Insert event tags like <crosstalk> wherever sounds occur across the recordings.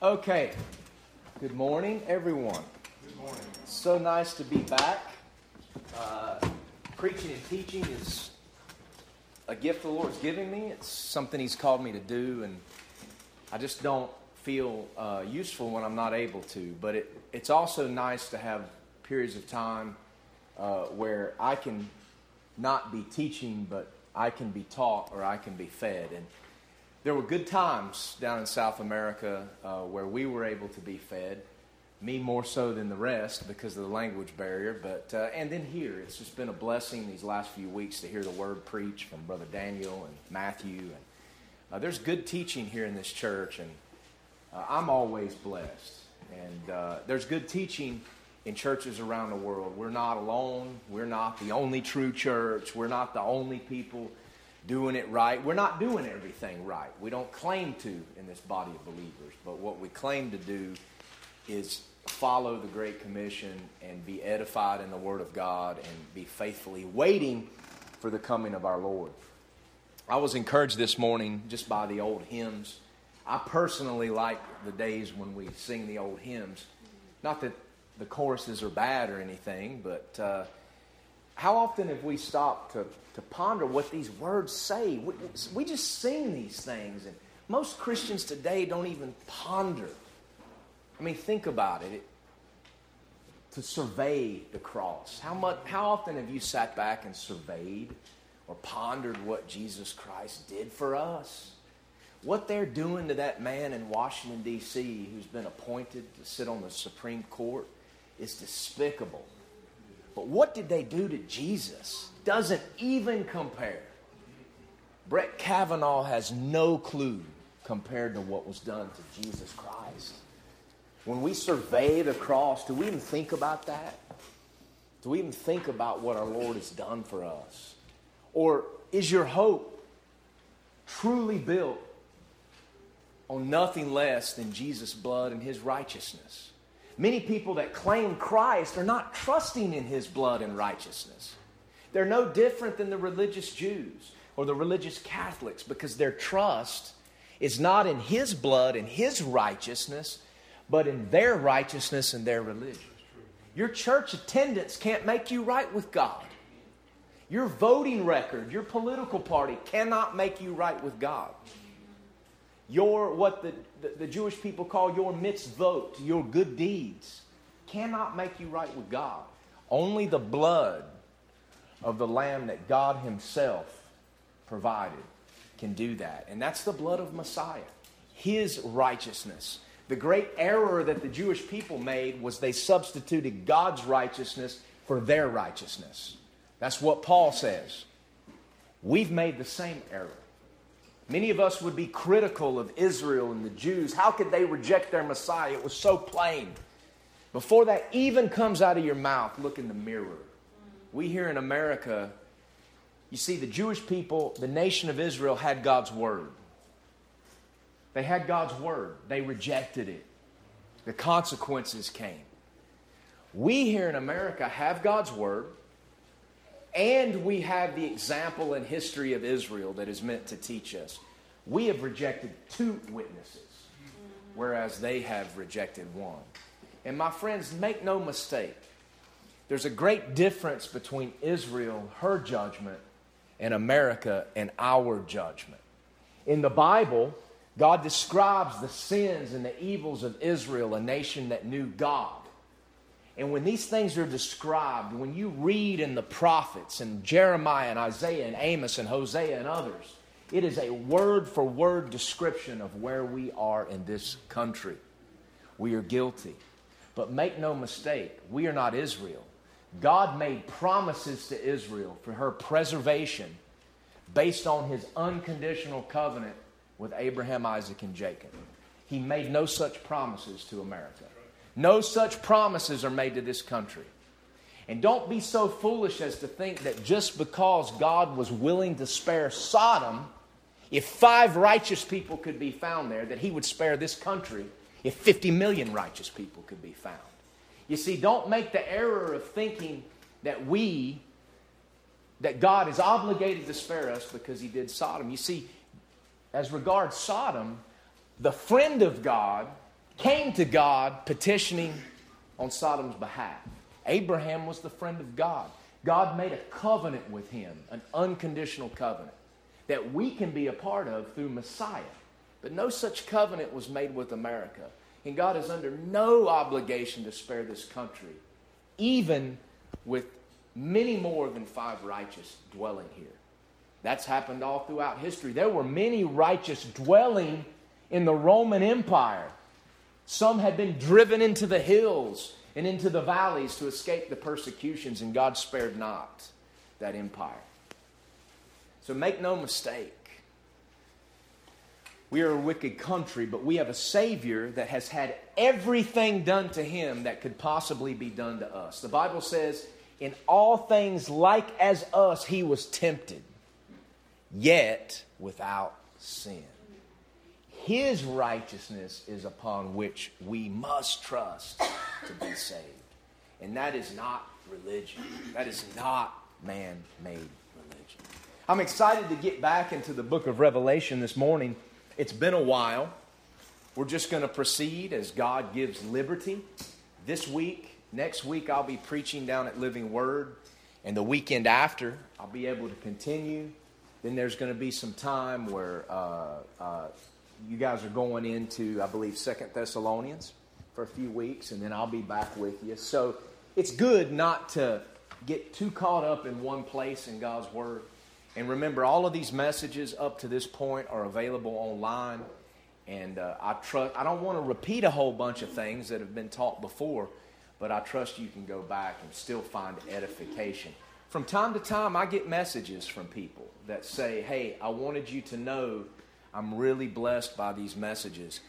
Okay. Good morning, everyone. Good morning. So nice to be back. Uh, preaching and teaching is a gift the Lord's giving me. It's something He's called me to do, and I just don't feel uh, useful when I'm not able to. But it, it's also nice to have periods of time uh, where I can not be teaching, but I can be taught or I can be fed. And there were good times down in South America uh, where we were able to be fed. Me more so than the rest because of the language barrier, but uh, and then here it's just been a blessing these last few weeks to hear the word preached from Brother Daniel and Matthew, and uh, there's good teaching here in this church, and uh, I'm always blessed. And uh, there's good teaching in churches around the world. We're not alone. We're not the only true church. We're not the only people doing it right. We're not doing everything right. We don't claim to in this body of believers, but what we claim to do is follow the Great Commission and be edified in the Word of God and be faithfully waiting for the coming of our Lord. I was encouraged this morning just by the old hymns. I personally like the days when we sing the old hymns. Not that the choruses are bad or anything, but uh, how often have we stopped to, to ponder what these words say? We, we just sing these things, and most Christians today don't even ponder. I mean, think about it. it to survey the cross. How, much, how often have you sat back and surveyed or pondered what Jesus Christ did for us? What they're doing to that man in Washington, D.C., who's been appointed to sit on the Supreme Court, is despicable. But what did they do to Jesus? Doesn't even compare. Brett Kavanaugh has no clue compared to what was done to Jesus Christ. When we survey the cross, do we even think about that? Do we even think about what our Lord has done for us? Or is your hope truly built on nothing less than Jesus' blood and his righteousness? Many people that claim Christ are not trusting in his blood and righteousness. They're no different than the religious Jews or the religious Catholics because their trust is not in his blood and his righteousness, but in their righteousness and their religion. Your church attendance can't make you right with God. Your voting record, your political party cannot make you right with God your what the, the, the, Jewish people call your mitzvot, your good deeds, cannot make you right with God. Only the blood of the Lamb that God Himself provided can do that. And that's the blood of Messiah, His righteousness. The great error that the Jewish people made was they substituted God's righteousness for their righteousness. That's what Paul says. We've made the same error. Many of us would be critical of Israel and the Jews. How could they reject their Messiah? It was so plain. Before that even comes out of your mouth, look in the mirror. We here in America, you see, the Jewish people, the nation of Israel, had God's word. They had God's word, they rejected it. The consequences came. We here in America have God's word, and we have the example and history of Israel that is meant to teach us. We have rejected two witnesses, whereas they have rejected one. And my friends, make no mistake, there's a great difference between Israel, her judgment, and America and our judgment. In the Bible, God describes the sins and the evils of Israel, a nation that knew God. And when these things are described, when you read in the prophets and Jeremiah and Isaiah and Amos and Hosea and others, it is a word for word description of where we are in this country. We are guilty. But make no mistake, we are not Israel. God made promises to Israel for her preservation based on his unconditional covenant with Abraham, Isaac, and Jacob. He made no such promises to America. No such promises are made to this country. And don't be so foolish as to think that just because God was willing to spare Sodom, if five righteous people could be found there, that he would spare this country if 50 million righteous people could be found. You see, don't make the error of thinking that we, that God is obligated to spare us because he did Sodom. You see, as regards Sodom, the friend of God came to God petitioning on Sodom's behalf. Abraham was the friend of God. God made a covenant with him, an unconditional covenant, that we can be a part of through Messiah. But no such covenant was made with America. And God is under no obligation to spare this country, even with many more than five righteous dwelling here. That's happened all throughout history. There were many righteous dwelling in the Roman Empire. Some had been driven into the hills and into the valleys to escape the persecutions, and God spared not that empire. So make no mistake. We are a wicked country, but we have a Savior that has had everything done to him that could possibly be done to us. The Bible says, in all things like as us, he was tempted, yet without sin. His righteousness is upon which we must trust to be saved. And that is not religion. That is not man made religion. I'm excited to get back into the book of Revelation this morning. It's been a while. We're just going to proceed as God gives liberty. This week, next week, I'll be preaching down at Living Word. And the weekend after, I'll be able to continue. Then there's going to be some time where uh, uh, you guys are going into, I believe, Second Thessalonians for a few weeks, and then I'll be back with you. So it's good not to get too caught up in one place in God's Word. And remember, all of these messages up to this point are available online. And uh, I trust. I don't want to repeat a whole bunch of things that have been taught before, but I trust you can go back and still find edification. From time to time, I get messages from people that say, "Hey, I wanted you to know I'm really blessed by these messages.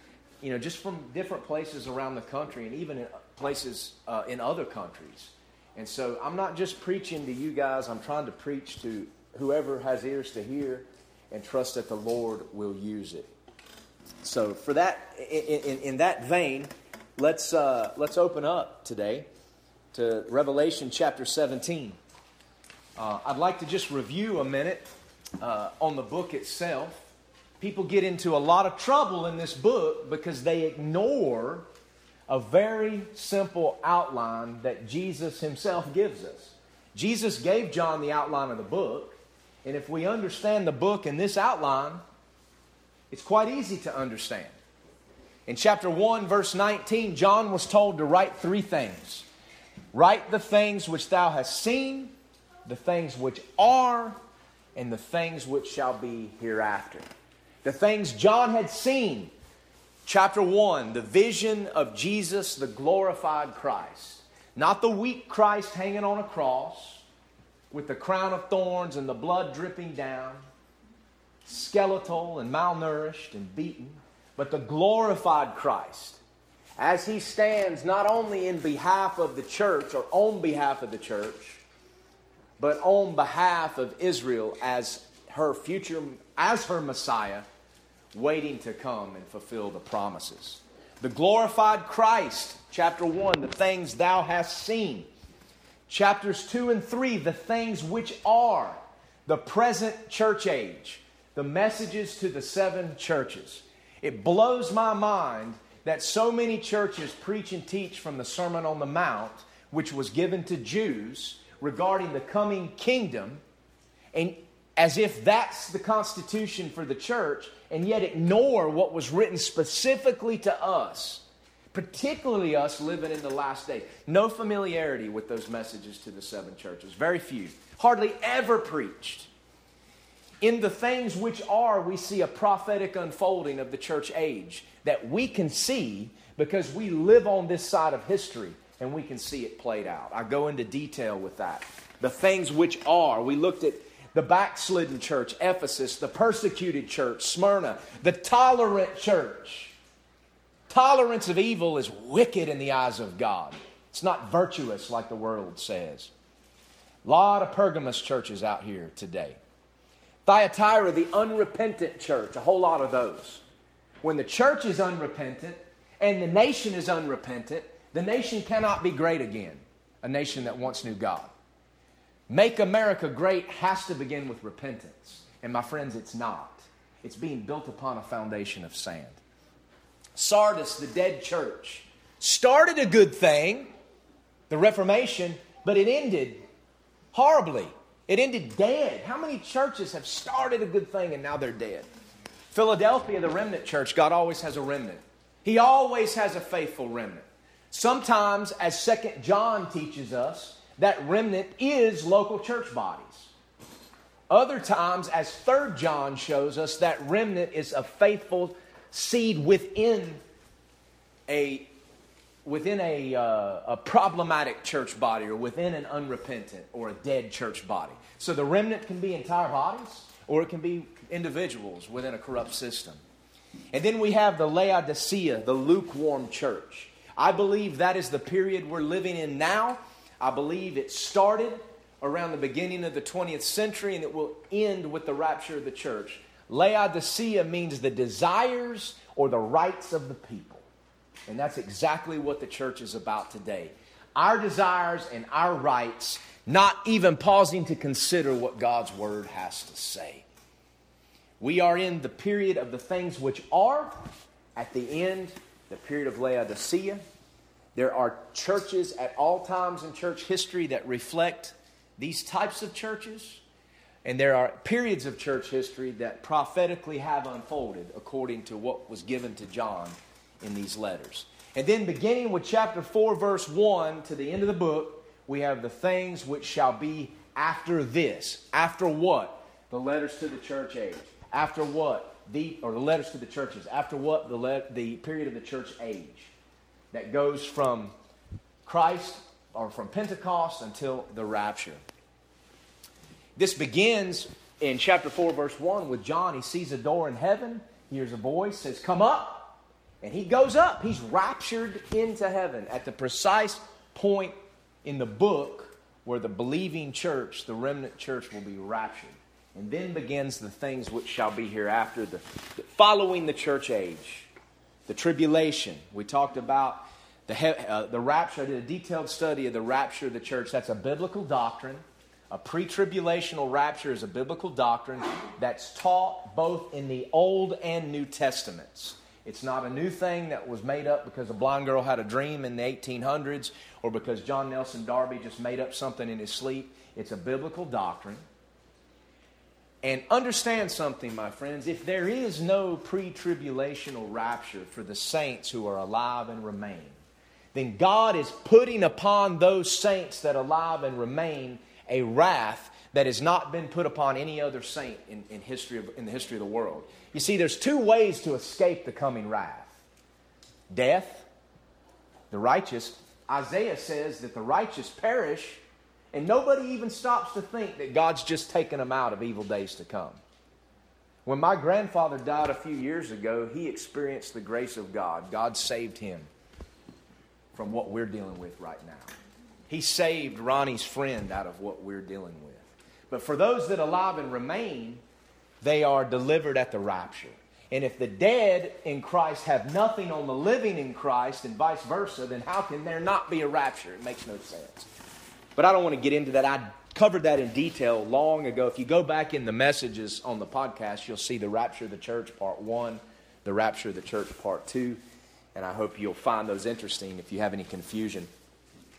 You know, just from different places around the country and even in places uh, in other countries. And so I'm not just preaching to you guys, I'm trying to preach to whoever has ears to hear and trust that the Lord will use it. So, for that, in, in, in that vein, let's, uh, let's open up today to Revelation chapter 17. Uh, I'd like to just review a minute uh, on the book itself people get into a lot of trouble in this book because they ignore a very simple outline that Jesus himself gives us. Jesus gave John the outline of the book, and if we understand the book in this outline, it's quite easy to understand. In chapter 1, verse 19, John was told to write three things Write the things which thou hast seen, the things which are, and the things which shall be hereafter the things John had seen. Chapter 1, the vision of Jesus, the glorified Christ. Not the weak Christ hanging on a cross with the crown of thorns and the blood dripping down, skeletal and malnourished and beaten, but the glorified Christ as he stands not only in behalf of the church or on behalf of the church, but on behalf of Israel as her future, as her Messiah, waiting to come and fulfill the promises. The glorified Christ, chapter 1, the things thou hast seen. Chapters 2 and 3, the things which are the present church age, the messages to the seven churches. It blows my mind that so many churches preach and teach from the Sermon on the Mount, which was given to Jews regarding the coming kingdom, and as if that's the constitution for the church, and yet ignore what was written specifically to us, particularly us living in the last days. No familiarity with those messages to the seven churches, very few, hardly ever preached. In the things which are, we see a prophetic unfolding of the church age that we can see because we live on this side of history and we can see it played out. I go into detail with that. The things which are, we looked at the backslidden church, Ephesus, the persecuted church, Smyrna, the tolerant church. Tolerance of evil is wicked in the eyes of God. It's not virtuous like the world says. A lot of Pergamos churches out here today. Thyatira, the unrepentant church, a whole lot of those. When the church is unrepentant and the nation is unrepentant, the nation cannot be great again, a nation that once knew God. Make America great has to begin with repentance. And my friends, it's not. It's being built upon a foundation of sand. Sardis, the dead church, started a good thing, the Reformation, but it ended horribly. It ended dead. How many churches have started a good thing and now they're dead? Philadelphia, the remnant church, God always has a remnant. He always has a faithful remnant. Sometimes, as Second John teaches us, that remnant is local church bodies. Other times, as Third John shows us, that remnant is a faithful seed within a within a, uh, a problematic church body or within an unrepentant or a dead church body. So the remnant can be entire bodies or it can be individuals within a corrupt system. And then we have the Laodicea, the lukewarm church. I believe that is the period we're living in now. I believe it started around the beginning of the 20th century and it will end with the rapture of the church. Laodicea means the desires or the rights of the people. And that's exactly what the church is about today. Our desires and our rights, not even pausing to consider what God's word has to say. We are in the period of the things which are at the end the period of Laodicea. There are churches at all times in church history that reflect these types of churches. And there are periods of church history that prophetically have unfolded according to what was given to John in these letters. And then, beginning with chapter 4, verse 1 to the end of the book, we have the things which shall be after this. After what? The letters to the church age. After what? The, or the letters to the churches. After what? The, le- the period of the church age that goes from Christ or from Pentecost until the rapture. This begins in chapter 4, verse 1 with John. He sees a door in heaven, hears a voice, says, Come up. And he goes up. He's raptured into heaven at the precise point in the book where the believing church, the remnant church, will be raptured. And then begins the things which shall be hereafter, the, the following the church age, the tribulation. We talked about the, uh, the rapture. I did a detailed study of the rapture of the church. That's a biblical doctrine. A pre tribulational rapture is a biblical doctrine that's taught both in the Old and New Testaments. It's not a new thing that was made up because a blind girl had a dream in the 1800s or because John Nelson Darby just made up something in his sleep. It's a biblical doctrine. And understand something, my friends. If there is no pre tribulational rapture for the saints who are alive and remain, then God is putting upon those saints that are alive and remain a wrath that has not been put upon any other saint in, in, history of, in the history of the world. You see, there's two ways to escape the coming wrath death, the righteous. Isaiah says that the righteous perish and nobody even stops to think that God's just taken them out of evil days to come. When my grandfather died a few years ago, he experienced the grace of God. God saved him from what we're dealing with right now. He saved Ronnie's friend out of what we're dealing with. But for those that alive and remain, they are delivered at the rapture. And if the dead in Christ have nothing on the living in Christ and vice versa, then how can there not be a rapture? It makes no sense. But I don't want to get into that. I covered that in detail long ago. If you go back in the messages on the podcast, you'll see the rapture of the church part one, the rapture of the church part two. And I hope you'll find those interesting if you have any confusion.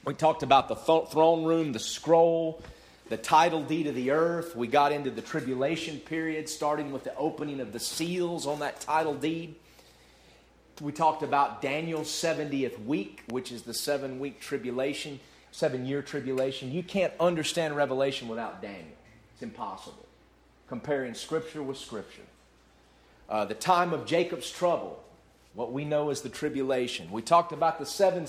We talked about the th- throne room, the scroll, the title deed of the earth. We got into the tribulation period, starting with the opening of the seals on that title deed. We talked about Daniel's 70th week, which is the seven week tribulation seven year tribulation. You can't understand Revelation without Daniel. It's impossible. Comparing Scripture with Scripture. Uh, the time of Jacob's trouble, what we know as the tribulation. We talked about the seven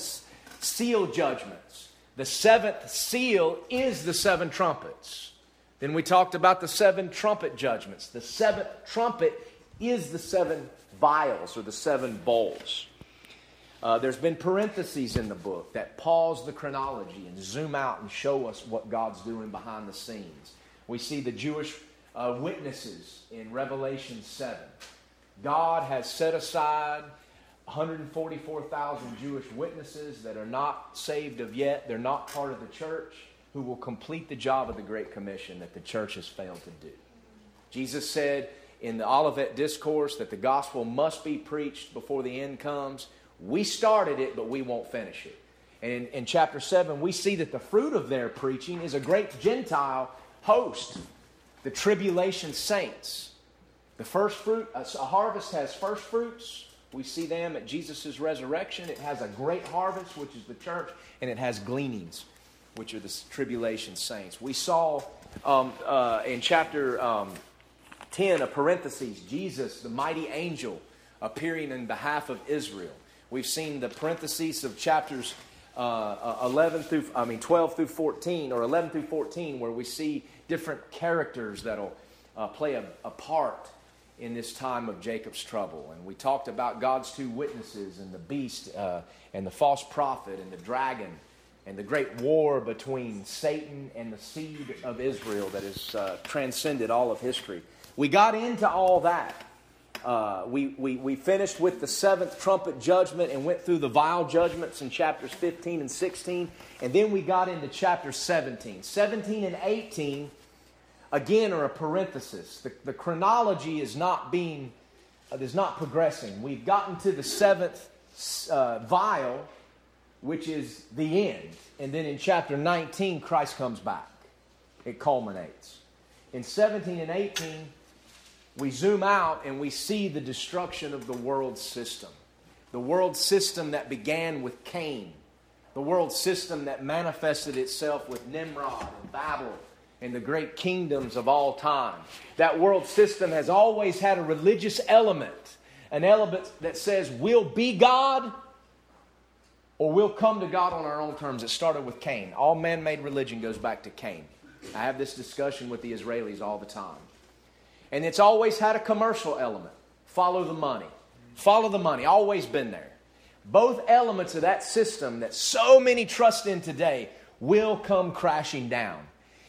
seal judgments. The seventh seal is the seven trumpets. Then we talked about the seven trumpet judgments. The seventh trumpet is the seven vials or the seven bowls. Uh, there's been parentheses in the book that pause the chronology and zoom out and show us what God's doing behind the scenes. We see the Jewish uh, witnesses in Revelation 7. God has set aside 144,000 Jewish witnesses that are not saved of yet, they're not part of the church, who will complete the job of the Great Commission that the church has failed to do. Jesus said, in the Olivet Discourse that the gospel must be preached before the end comes. We started it, but we won't finish it. And in, in chapter 7, we see that the fruit of their preaching is a great Gentile host, the tribulation saints. The first fruit, a harvest has first fruits. We see them at Jesus' resurrection. It has a great harvest, which is the church, and it has gleanings, which are the tribulation saints. We saw um, uh, in chapter um, 10, a parenthesis, Jesus, the mighty angel, appearing in behalf of Israel. We've seen the parentheses of chapters uh, 11 through, I mean, 12 through 14, or 11 through 14, where we see different characters that'll uh, play a, a part in this time of Jacob's trouble. And we talked about God's two witnesses and the beast uh, and the false prophet and the dragon and the great war between Satan and the seed of Israel that has uh, transcended all of history. We got into all that uh, we, we, we finished with the seventh trumpet judgment and went through the vial judgments in chapters 15 and 16. And then we got into chapter 17. 17 and 18, again, are a parenthesis. The, the chronology is not being, uh, is not progressing. We've gotten to the seventh uh, vial, which is the end. And then in chapter 19, Christ comes back. It culminates. In 17 and 18, we zoom out and we see the destruction of the world system. The world system that began with Cain, the world system that manifested itself with Nimrod and Babel and the great kingdoms of all time. That world system has always had a religious element, an element that says we'll be God or we'll come to God on our own terms. It started with Cain. All man made religion goes back to Cain. I have this discussion with the Israelis all the time. And it's always had a commercial element. Follow the money. Follow the money. Always been there. Both elements of that system that so many trust in today will come crashing down.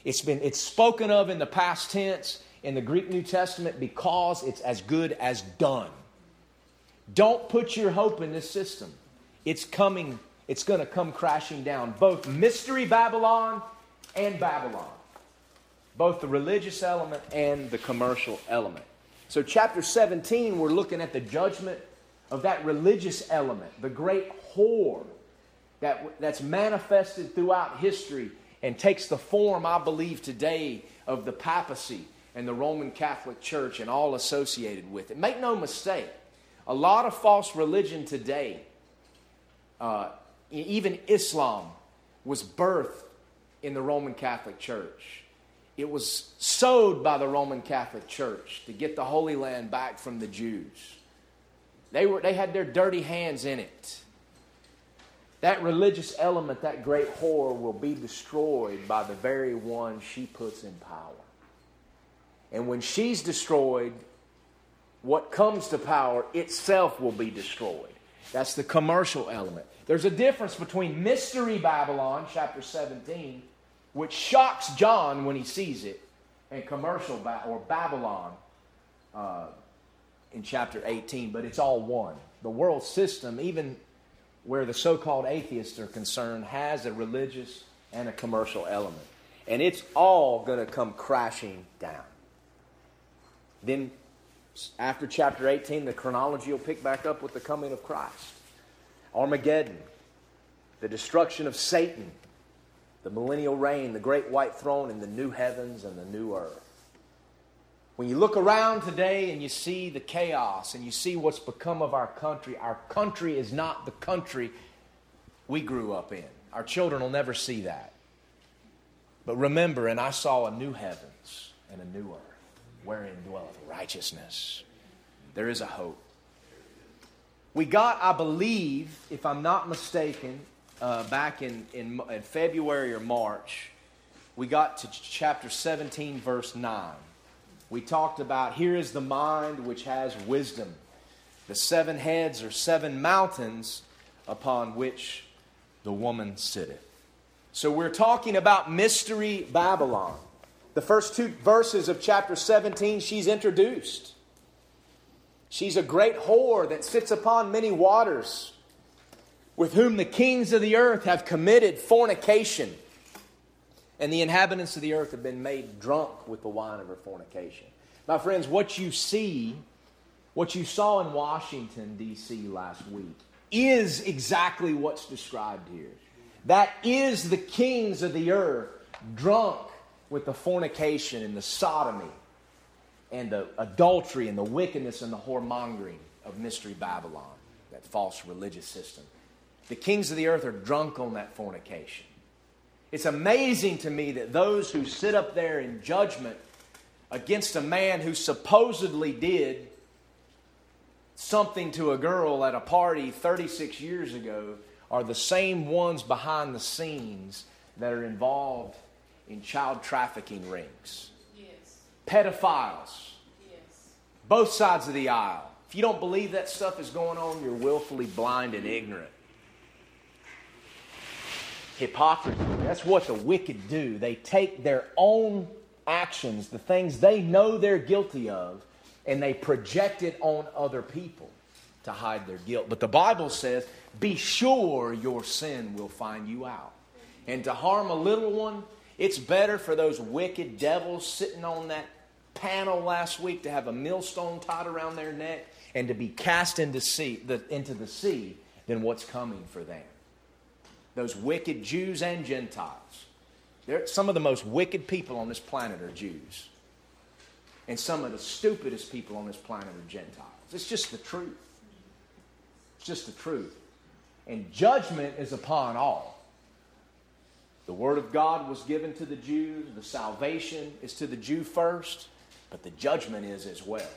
It's been it's spoken of in the past tense in the Greek New Testament because it's as good as done. Don't put your hope in this system. It's coming, it's going to come crashing down. Both mystery Babylon and Babylon both the religious element and the commercial element. So, chapter 17, we're looking at the judgment of that religious element, the great whore that, that's manifested throughout history and takes the form, I believe, today of the papacy and the Roman Catholic Church and all associated with it. Make no mistake, a lot of false religion today, uh, even Islam, was birthed in the Roman Catholic Church. It was sowed by the Roman Catholic Church to get the Holy Land back from the Jews. They, were, they had their dirty hands in it. That religious element, that great whore, will be destroyed by the very one she puts in power. And when she's destroyed, what comes to power itself will be destroyed. That's the commercial element. There's a difference between Mystery Babylon, chapter 17, which shocks John when he sees it, and commercial ba- or Babylon uh, in chapter 18, but it's all one. The world system, even where the so called atheists are concerned, has a religious and a commercial element. And it's all going to come crashing down. Then, after chapter 18, the chronology will pick back up with the coming of Christ. Armageddon, the destruction of Satan, the millennial reign, the great white throne, and the new heavens and the new earth. When you look around today and you see the chaos and you see what's become of our country, our country is not the country we grew up in. Our children will never see that. But remember, and I saw a new heavens and a new earth wherein dwelleth righteousness. There is a hope. We got, I believe, if I'm not mistaken, uh, back in, in, in February or March, we got to chapter 17, verse 9. We talked about here is the mind which has wisdom. The seven heads are seven mountains upon which the woman sitteth. So we're talking about mystery Babylon. The first two verses of chapter 17, she's introduced. She's a great whore that sits upon many waters with whom the kings of the earth have committed fornication, and the inhabitants of the earth have been made drunk with the wine of her fornication. My friends, what you see, what you saw in Washington, D.C. last week, is exactly what's described here. That is the kings of the earth drunk with the fornication and the sodomy and the adultery and the wickedness and the whoremongering of Mystery Babylon, that false religious system. The kings of the earth are drunk on that fornication. It's amazing to me that those who sit up there in judgment against a man who supposedly did something to a girl at a party 36 years ago are the same ones behind the scenes that are involved in child trafficking rings. Yes. Pedophiles. Yes. Both sides of the aisle. If you don't believe that stuff is going on, you're willfully blind and ignorant. Hypocrisy. That's what the wicked do. They take their own actions, the things they know they're guilty of, and they project it on other people to hide their guilt. But the Bible says, be sure your sin will find you out. And to harm a little one, it's better for those wicked devils sitting on that panel last week to have a millstone tied around their neck and to be cast into, sea, the, into the sea than what's coming for them. Those wicked Jews and Gentiles. They're, some of the most wicked people on this planet are Jews. And some of the stupidest people on this planet are Gentiles. It's just the truth. It's just the truth. And judgment is upon all. The Word of God was given to the Jews, the salvation is to the Jew first, but the judgment is as well.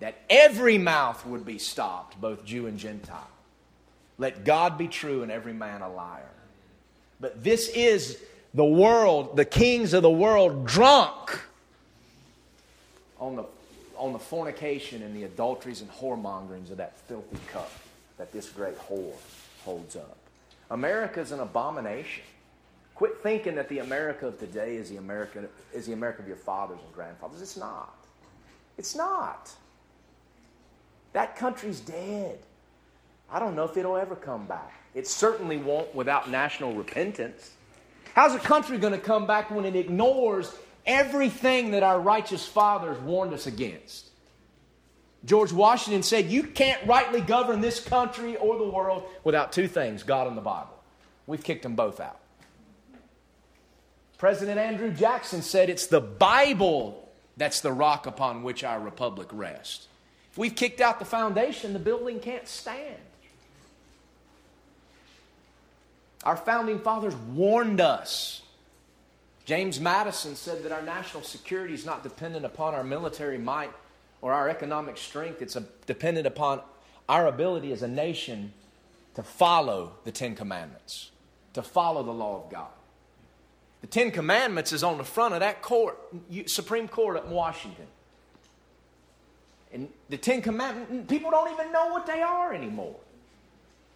That every mouth would be stopped, both Jew and Gentile. Let God be true and every man a liar. But this is the world, the kings of the world, drunk on the, on the fornication and the adulteries and whoremongerings of that filthy cup that this great whore holds up. America is an abomination. Quit thinking that the America of today is the America, is the America of your fathers and grandfathers. It's not. It's not. That country's dead. I don't know if it'll ever come back. It certainly won't without national repentance. How's a country going to come back when it ignores everything that our righteous fathers warned us against? George Washington said, You can't rightly govern this country or the world without two things God and the Bible. We've kicked them both out. President Andrew Jackson said, It's the Bible that's the rock upon which our republic rests. If we've kicked out the foundation, the building can't stand. Our founding fathers warned us. James Madison said that our national security is not dependent upon our military might or our economic strength, it's a, dependent upon our ability as a nation to follow the Ten Commandments, to follow the law of God. The Ten Commandments is on the front of that court, Supreme Court up in Washington. And the Ten Commandments, people don't even know what they are anymore.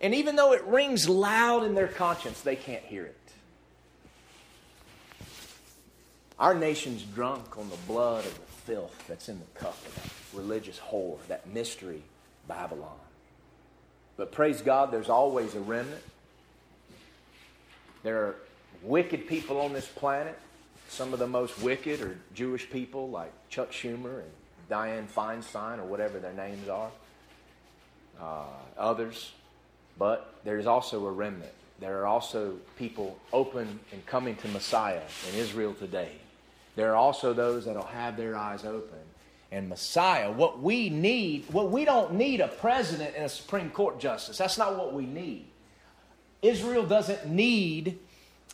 And even though it rings loud in their conscience, they can't hear it. Our nation's drunk on the blood of the filth that's in the cup of that religious whore, that mystery Babylon. But praise God, there's always a remnant. There are wicked people on this planet. Some of the most wicked are Jewish people like Chuck Schumer and Dianne Feinstein or whatever their names are. Uh, others. But there's also a remnant. There are also people open and coming to Messiah in Israel today there are also those that'll have their eyes open. And Messiah, what we need, what we don't need a president and a Supreme Court justice. That's not what we need. Israel doesn't need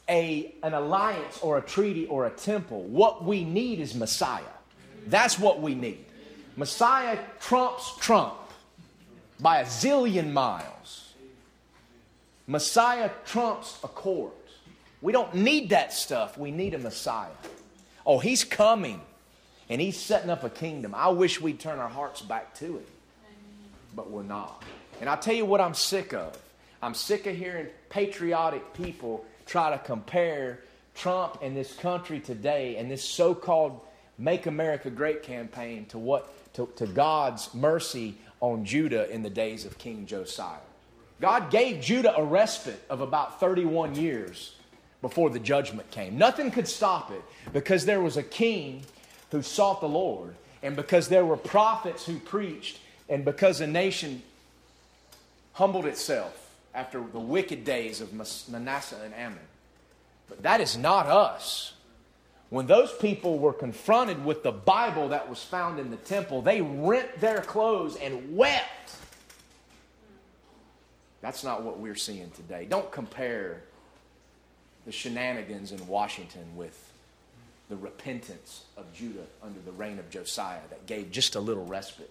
a, an alliance or a treaty or a temple. What we need is Messiah. That's what we need. Messiah trumps Trump by a zillion miles. Messiah trumps a court. We don't need that stuff. We need a Messiah. Oh, he's coming and he's setting up a kingdom. I wish we'd turn our hearts back to it, but we're not. And I'll tell you what I'm sick of. I'm sick of hearing patriotic people try to compare Trump and this country today and this so called Make America Great campaign to what to, to God's mercy on Judah in the days of King Josiah. God gave Judah a respite of about 31 years before the judgment came. Nothing could stop it because there was a king who sought the Lord, and because there were prophets who preached, and because a nation humbled itself after the wicked days of Manasseh and Amon. But that is not us. When those people were confronted with the Bible that was found in the temple, they rent their clothes and wept. That's not what we're seeing today. Don't compare the shenanigans in Washington with the repentance of Judah under the reign of Josiah that gave just a little respite.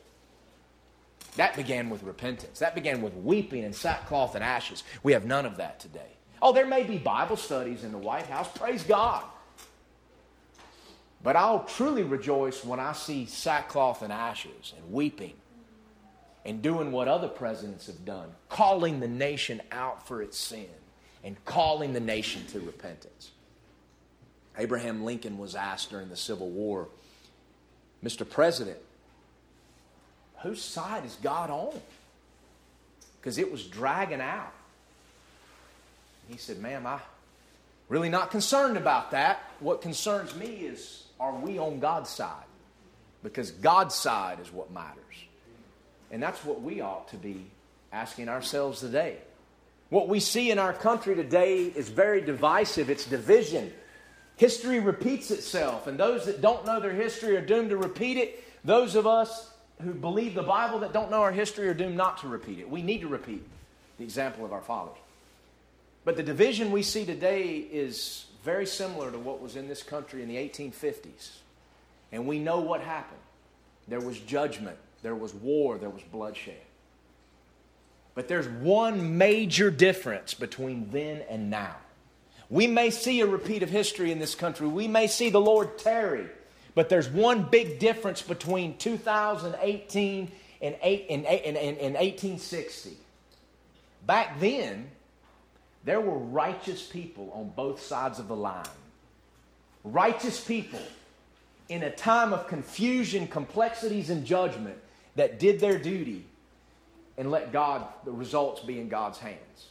That began with repentance. That began with weeping and sackcloth and ashes. We have none of that today. Oh, there may be Bible studies in the White House. Praise God. But I'll truly rejoice when I see sackcloth and ashes and weeping and doing what other presidents have done, calling the nation out for its sin and calling the nation to repentance. Abraham Lincoln was asked during the Civil War, Mr. President, whose side is God on? Because it was dragging out. He said, Ma'am, I'm really not concerned about that. What concerns me is, are we on God's side? Because God's side is what matters. And that's what we ought to be asking ourselves today. What we see in our country today is very divisive, it's division. History repeats itself, and those that don't know their history are doomed to repeat it. Those of us who believe the Bible that don't know our history are doomed not to repeat it. We need to repeat the example of our fathers. But the division we see today is very similar to what was in this country in the 1850s. And we know what happened. There was judgment, there was war, there was bloodshed. But there's one major difference between then and now. We may see a repeat of history in this country. We may see the Lord tarry. But there's one big difference between 2018 and, 1860. Back then, there were righteous people on both sides of the line. Righteous people in a time of confusion, complexities, and judgment that did their duty and let God, the results be in God's hands.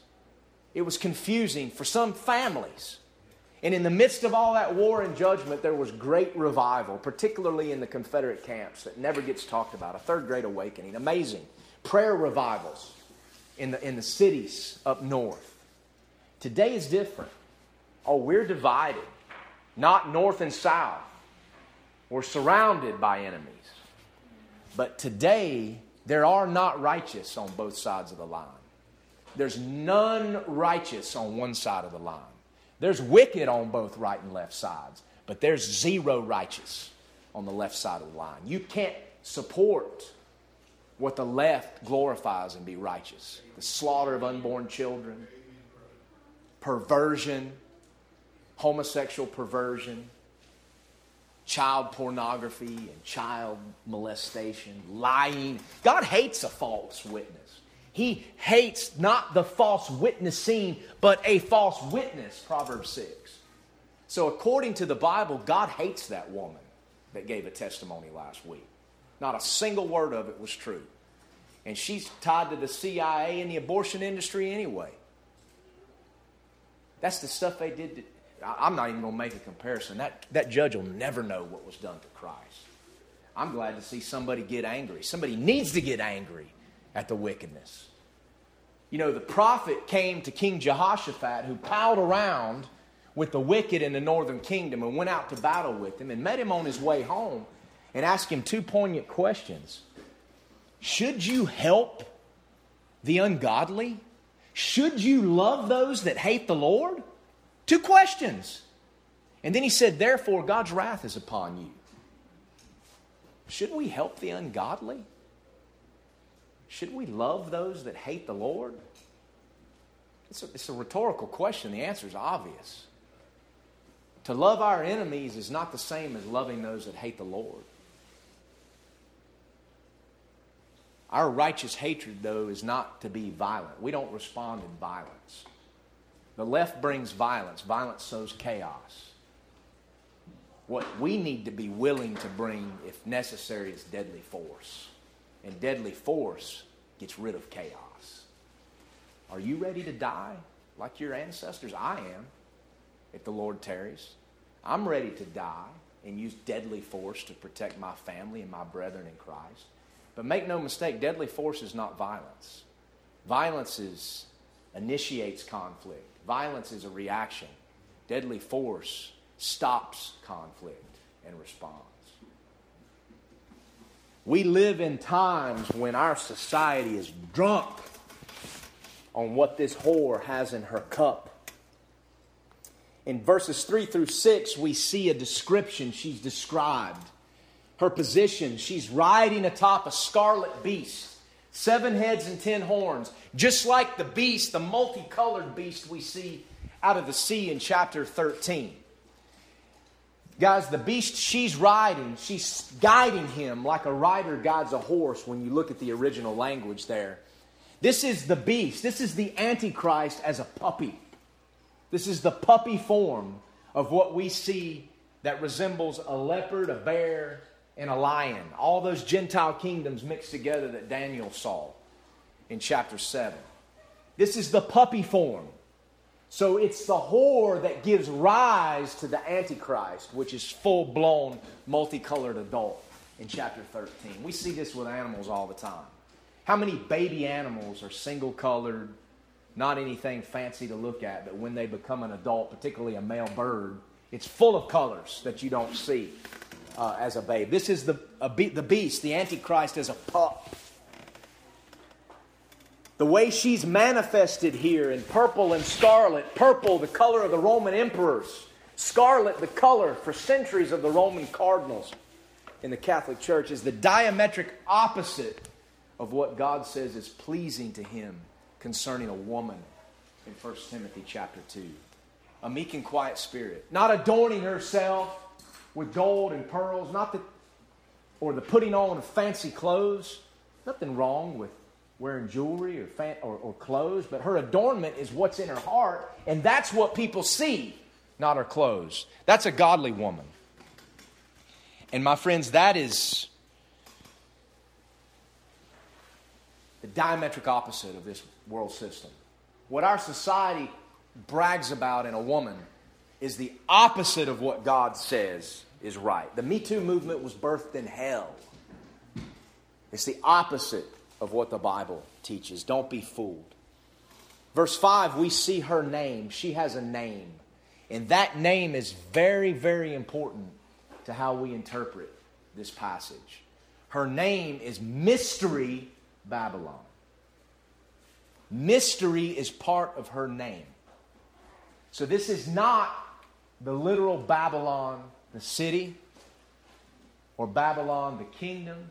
It was confusing for some families. And in the midst of all that war and judgment, there was great revival, particularly in the Confederate camps that never gets talked about. A third great awakening. Amazing. Prayer revivals in the, in the cities up north. Today is different. Oh, we're divided, not north and south. We're surrounded by enemies. But today, there are not righteous on both sides of the line. There's none righteous on one side of the line. There's wicked on both right and left sides, but there's zero righteous on the left side of the line. You can't support what the left glorifies and be righteous the slaughter of unborn children, perversion, homosexual perversion, child pornography and child molestation, lying. God hates a false witness. He hates not the false witnessing, but a false witness, Proverbs 6. So, according to the Bible, God hates that woman that gave a testimony last week. Not a single word of it was true. And she's tied to the CIA and the abortion industry anyway. That's the stuff they did to, I'm not even going to make a comparison. That, that judge will never know what was done to Christ. I'm glad to see somebody get angry. Somebody needs to get angry at the wickedness. You know, the prophet came to King Jehoshaphat, who palled around with the wicked in the northern kingdom and went out to battle with him and met him on his way home and asked him two poignant questions Should you help the ungodly? Should you love those that hate the Lord? Two questions. And then he said, Therefore, God's wrath is upon you. Shouldn't we help the ungodly? Should we love those that hate the Lord? It's a, it's a rhetorical question. The answer is obvious. To love our enemies is not the same as loving those that hate the Lord. Our righteous hatred, though, is not to be violent. We don't respond in violence. The left brings violence, violence sows chaos. What we need to be willing to bring, if necessary, is deadly force. And deadly force gets rid of chaos. Are you ready to die like your ancestors? I am, if the Lord tarries. I'm ready to die and use deadly force to protect my family and my brethren in Christ. But make no mistake, deadly force is not violence. Violence is, initiates conflict. Violence is a reaction. Deadly force stops conflict and responds. We live in times when our society is drunk on what this whore has in her cup. In verses 3 through 6, we see a description. She's described. Her position, she's riding atop a scarlet beast, seven heads and ten horns, just like the beast, the multicolored beast we see out of the sea in chapter 13. Guys, the beast she's riding, she's guiding him like a rider guides a horse when you look at the original language there. This is the beast. This is the Antichrist as a puppy. This is the puppy form of what we see that resembles a leopard, a bear, and a lion. All those Gentile kingdoms mixed together that Daniel saw in chapter 7. This is the puppy form. So it's the whore that gives rise to the Antichrist, which is full blown, multicolored adult in chapter 13. We see this with animals all the time. How many baby animals are single colored, not anything fancy to look at, but when they become an adult, particularly a male bird, it's full of colors that you don't see uh, as a babe. This is the, be- the beast, the Antichrist, as a pup. The way she's manifested here in purple and scarlet, purple, the color of the Roman emperors, scarlet, the color for centuries of the Roman cardinals in the Catholic Church, is the diametric opposite of what God says is pleasing to Him concerning a woman in 1 Timothy chapter 2. A meek and quiet spirit, not adorning herself with gold and pearls, not the, or the putting on of fancy clothes. Nothing wrong with wearing jewelry or, fan, or, or clothes, but her adornment is what's in her heart, and that's what people see, not her clothes. That's a godly woman. And my friends, that is the diametric opposite of this world system. What our society brags about in a woman is the opposite of what God says is right. The Me Too movement was birthed in hell. It's the opposite of what the Bible teaches. Don't be fooled. Verse 5, we see her name. She has a name. And that name is very, very important to how we interpret this passage. Her name is Mystery Babylon. Mystery is part of her name. So this is not the literal Babylon, the city, or Babylon, the kingdom.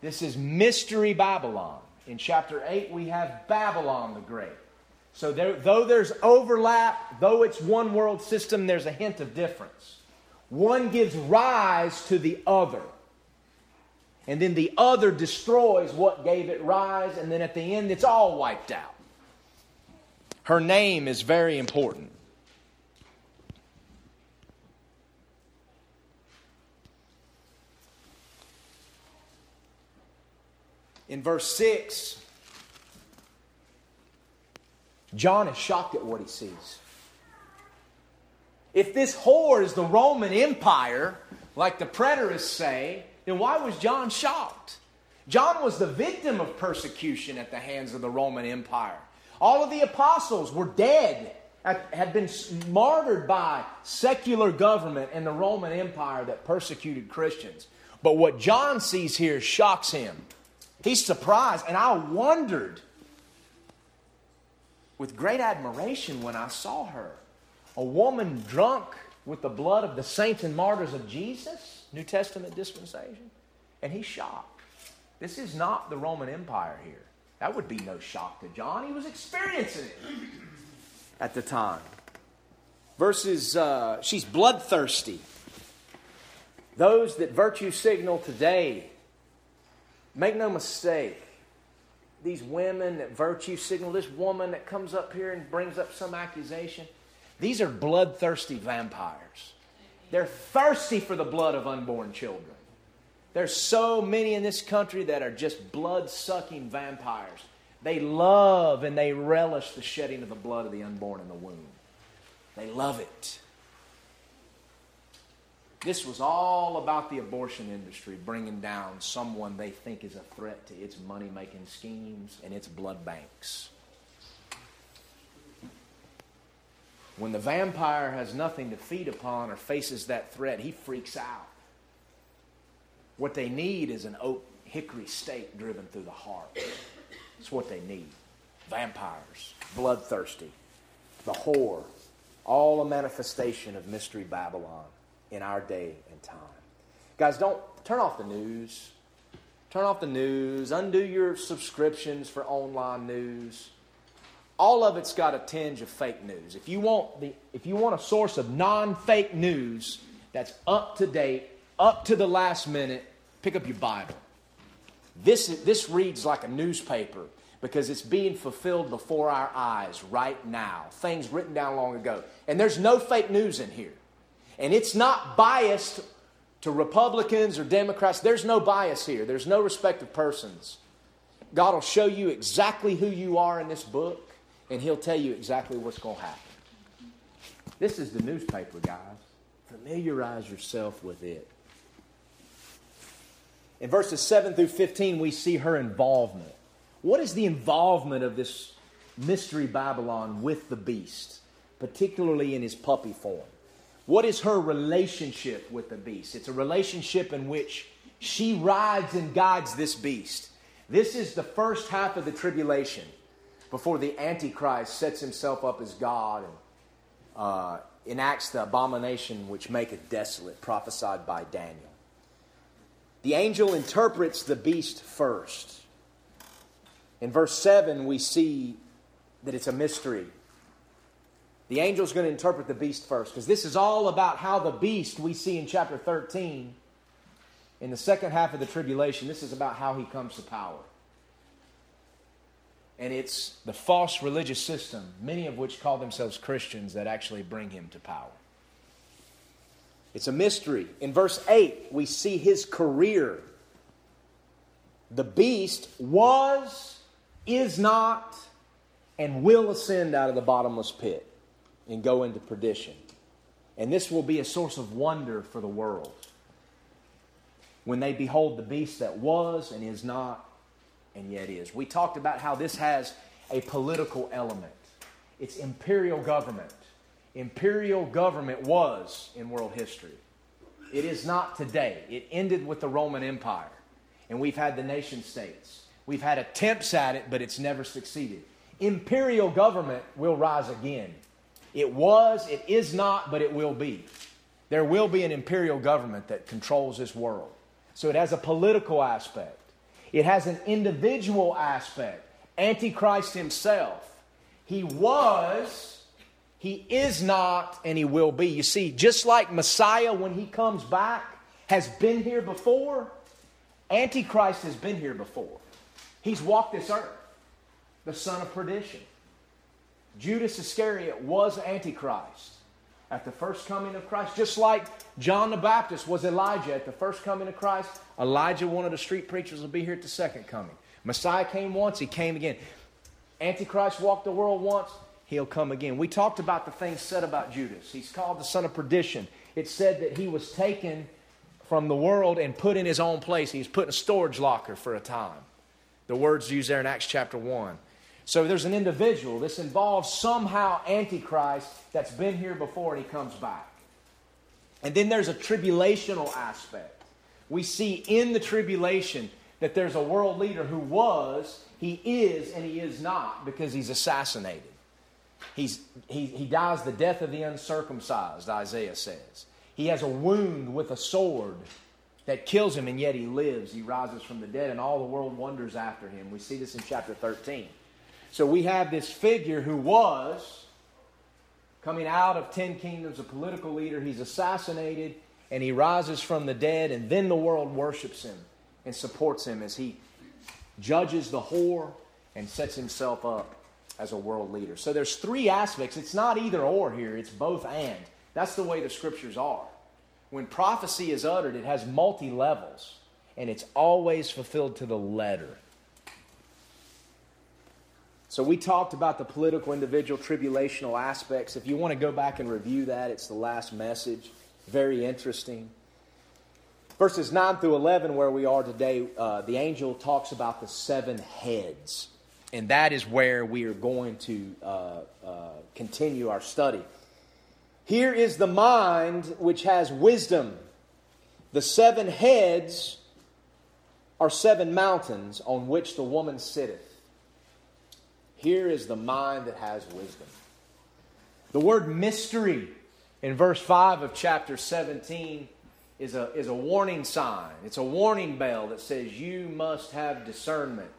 This is Mystery Babylon. In chapter 8, we have Babylon the Great. So, there, though there's overlap, though it's one world system, there's a hint of difference. One gives rise to the other. And then the other destroys what gave it rise, and then at the end, it's all wiped out. Her name is very important. In verse 6, John is shocked at what he sees. If this whore is the Roman Empire, like the preterists say, then why was John shocked? John was the victim of persecution at the hands of the Roman Empire. All of the apostles were dead, had been martyred by secular government and the Roman Empire that persecuted Christians. But what John sees here shocks him. He's surprised, and I wondered with great admiration when I saw her. A woman drunk with the blood of the saints and martyrs of Jesus, New Testament dispensation, and he's shocked. This is not the Roman Empire here. That would be no shock to John. He was experiencing it <clears throat> at the time. Verses, uh, she's bloodthirsty. Those that virtue signal today Make no mistake, these women that virtue signal, this woman that comes up here and brings up some accusation, these are bloodthirsty vampires. They're thirsty for the blood of unborn children. There's so many in this country that are just blood sucking vampires. They love and they relish the shedding of the blood of the unborn in the womb. They love it. This was all about the abortion industry bringing down someone they think is a threat to its money making schemes and its blood banks. When the vampire has nothing to feed upon or faces that threat, he freaks out. What they need is an oak hickory stake driven through the heart. That's what they need. Vampires, bloodthirsty, the whore, all a manifestation of Mystery Babylon in our day and time. Guys, don't turn off the news. Turn off the news. Undo your subscriptions for online news. All of it's got a tinge of fake news. If you want the if you want a source of non-fake news that's up to date, up to the last minute, pick up your Bible. This, this reads like a newspaper because it's being fulfilled before our eyes right now. Things written down long ago. And there's no fake news in here. And it's not biased to Republicans or Democrats. There's no bias here, there's no respect of persons. God will show you exactly who you are in this book, and He'll tell you exactly what's going to happen. This is the newspaper, guys. Familiarize yourself with it. In verses 7 through 15, we see her involvement. What is the involvement of this mystery Babylon with the beast, particularly in his puppy form? What is her relationship with the beast? It's a relationship in which she rides and guides this beast. This is the first half of the tribulation before the Antichrist sets himself up as God and uh, enacts the abomination which maketh desolate, prophesied by Daniel. The angel interprets the beast first. In verse 7, we see that it's a mystery. The angel's going to interpret the beast first because this is all about how the beast we see in chapter 13 in the second half of the tribulation. This is about how he comes to power. And it's the false religious system, many of which call themselves Christians, that actually bring him to power. It's a mystery. In verse 8, we see his career. The beast was, is not, and will ascend out of the bottomless pit and go into perdition. And this will be a source of wonder for the world. When they behold the beast that was and is not and yet is. We talked about how this has a political element, it's imperial government imperial government was in world history. It is not today. It ended with the Roman Empire, and we've had the nation states. We've had attempts at it, but it's never succeeded. Imperial government will rise again. It was, it is not, but it will be. There will be an imperial government that controls this world. So it has a political aspect, it has an individual aspect. Antichrist himself. He was he is not and he will be. You see, just like Messiah, when he comes back, has been here before, Antichrist has been here before. He's walked this earth, the son of perdition. Judas Iscariot was Antichrist at the first coming of Christ, just like John the Baptist was Elijah at the first coming of Christ. Elijah, one of the street preachers, will be here at the second coming. Messiah came once, he came again. Antichrist walked the world once, he'll come again. We talked about the things said about Judas. He's called the son of perdition. It said that he was taken from the world and put in his own place. He was put in a storage locker for a time. The words used there in Acts chapter 1. So there's an individual. This involves somehow Antichrist that's been here before and he comes back. And then there's a tribulational aspect. We see in the tribulation that there's a world leader who was, he is, and he is not because he's assassinated. He's, he, he dies the death of the uncircumcised, Isaiah says. He has a wound with a sword that kills him, and yet he lives. He rises from the dead, and all the world wonders after him. We see this in chapter 13. So we have this figure who was coming out of 10 kingdoms, a political leader. He's assassinated, and he rises from the dead, and then the world worships him and supports him as he judges the whore and sets himself up as a world leader. So there's three aspects. It's not either or here, it's both and. That's the way the scriptures are. When prophecy is uttered, it has multi levels, and it's always fulfilled to the letter. So we talked about the political, individual, tribulational aspects. If you want to go back and review that, it's the last message. very interesting. Verses 9 through 11, where we are today, uh, the angel talks about the seven heads. And that is where we are going to uh, uh, continue our study. Here is the mind which has wisdom. The seven heads are seven mountains on which the woman sitteth. Here is the mind that has wisdom. The word mystery in verse 5 of chapter 17 is a, is a warning sign. It's a warning bell that says you must have discernment.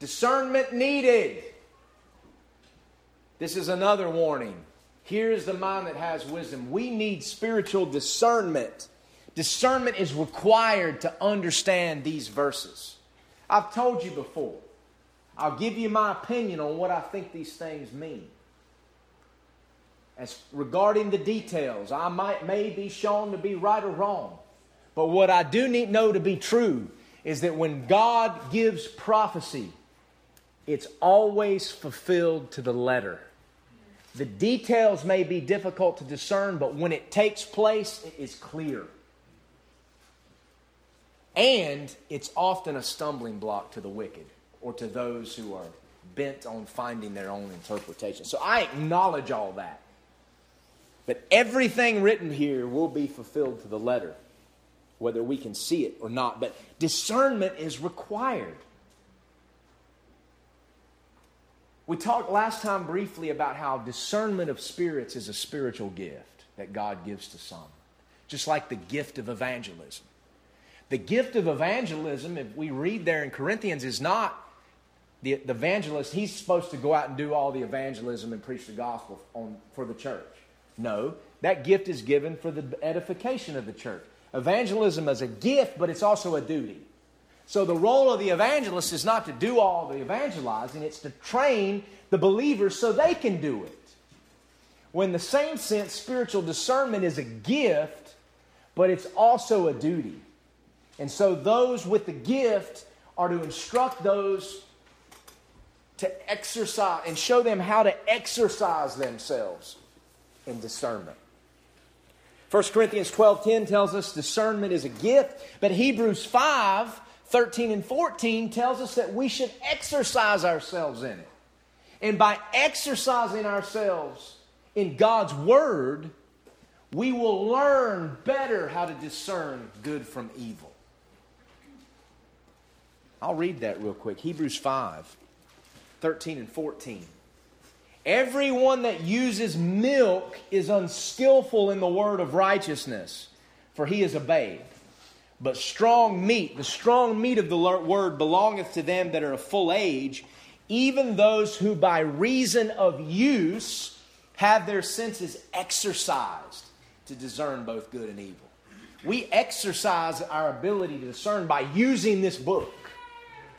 Discernment needed. This is another warning. Here is the mind that has wisdom. We need spiritual discernment. Discernment is required to understand these verses. I've told you before. I'll give you my opinion on what I think these things mean. As regarding the details, I might may be shown to be right or wrong. But what I do need know to be true is that when God gives prophecy, it's always fulfilled to the letter. The details may be difficult to discern, but when it takes place, it is clear. And it's often a stumbling block to the wicked or to those who are bent on finding their own interpretation. So I acknowledge all that. But everything written here will be fulfilled to the letter, whether we can see it or not. But discernment is required. We talked last time briefly about how discernment of spirits is a spiritual gift that God gives to some, just like the gift of evangelism. The gift of evangelism, if we read there in Corinthians, is not the, the evangelist, he's supposed to go out and do all the evangelism and preach the gospel on, for the church. No, that gift is given for the edification of the church. Evangelism is a gift, but it's also a duty. So the role of the evangelist is not to do all the evangelizing, it's to train the believers so they can do it. When the same sense, spiritual discernment is a gift, but it's also a duty. And so those with the gift are to instruct those to exercise and show them how to exercise themselves in discernment. 1 Corinthians 12:10 tells us discernment is a gift, but Hebrews 5 13 and 14 tells us that we should exercise ourselves in it. And by exercising ourselves in God's Word, we will learn better how to discern good from evil. I'll read that real quick. Hebrews 5 13 and 14. Everyone that uses milk is unskillful in the word of righteousness, for he is a babe. But strong meat, the strong meat of the word belongeth to them that are of full age, even those who by reason of use have their senses exercised to discern both good and evil. We exercise our ability to discern by using this book,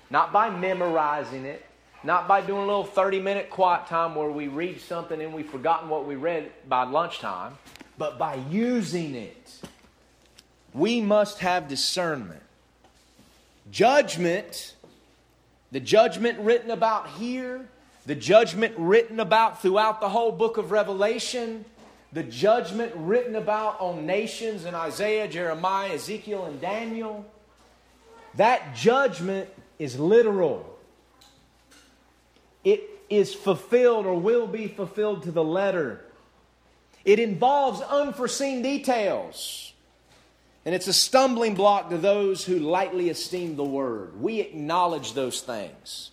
not by memorizing it, not by doing a little 30 minute quiet time where we read something and we've forgotten what we read by lunchtime, but by using it. We must have discernment. Judgment, the judgment written about here, the judgment written about throughout the whole book of Revelation, the judgment written about on nations in Isaiah, Jeremiah, Ezekiel, and Daniel, that judgment is literal it is fulfilled or will be fulfilled to the letter. It involves unforeseen details. And it's a stumbling block to those who lightly esteem the word. We acknowledge those things.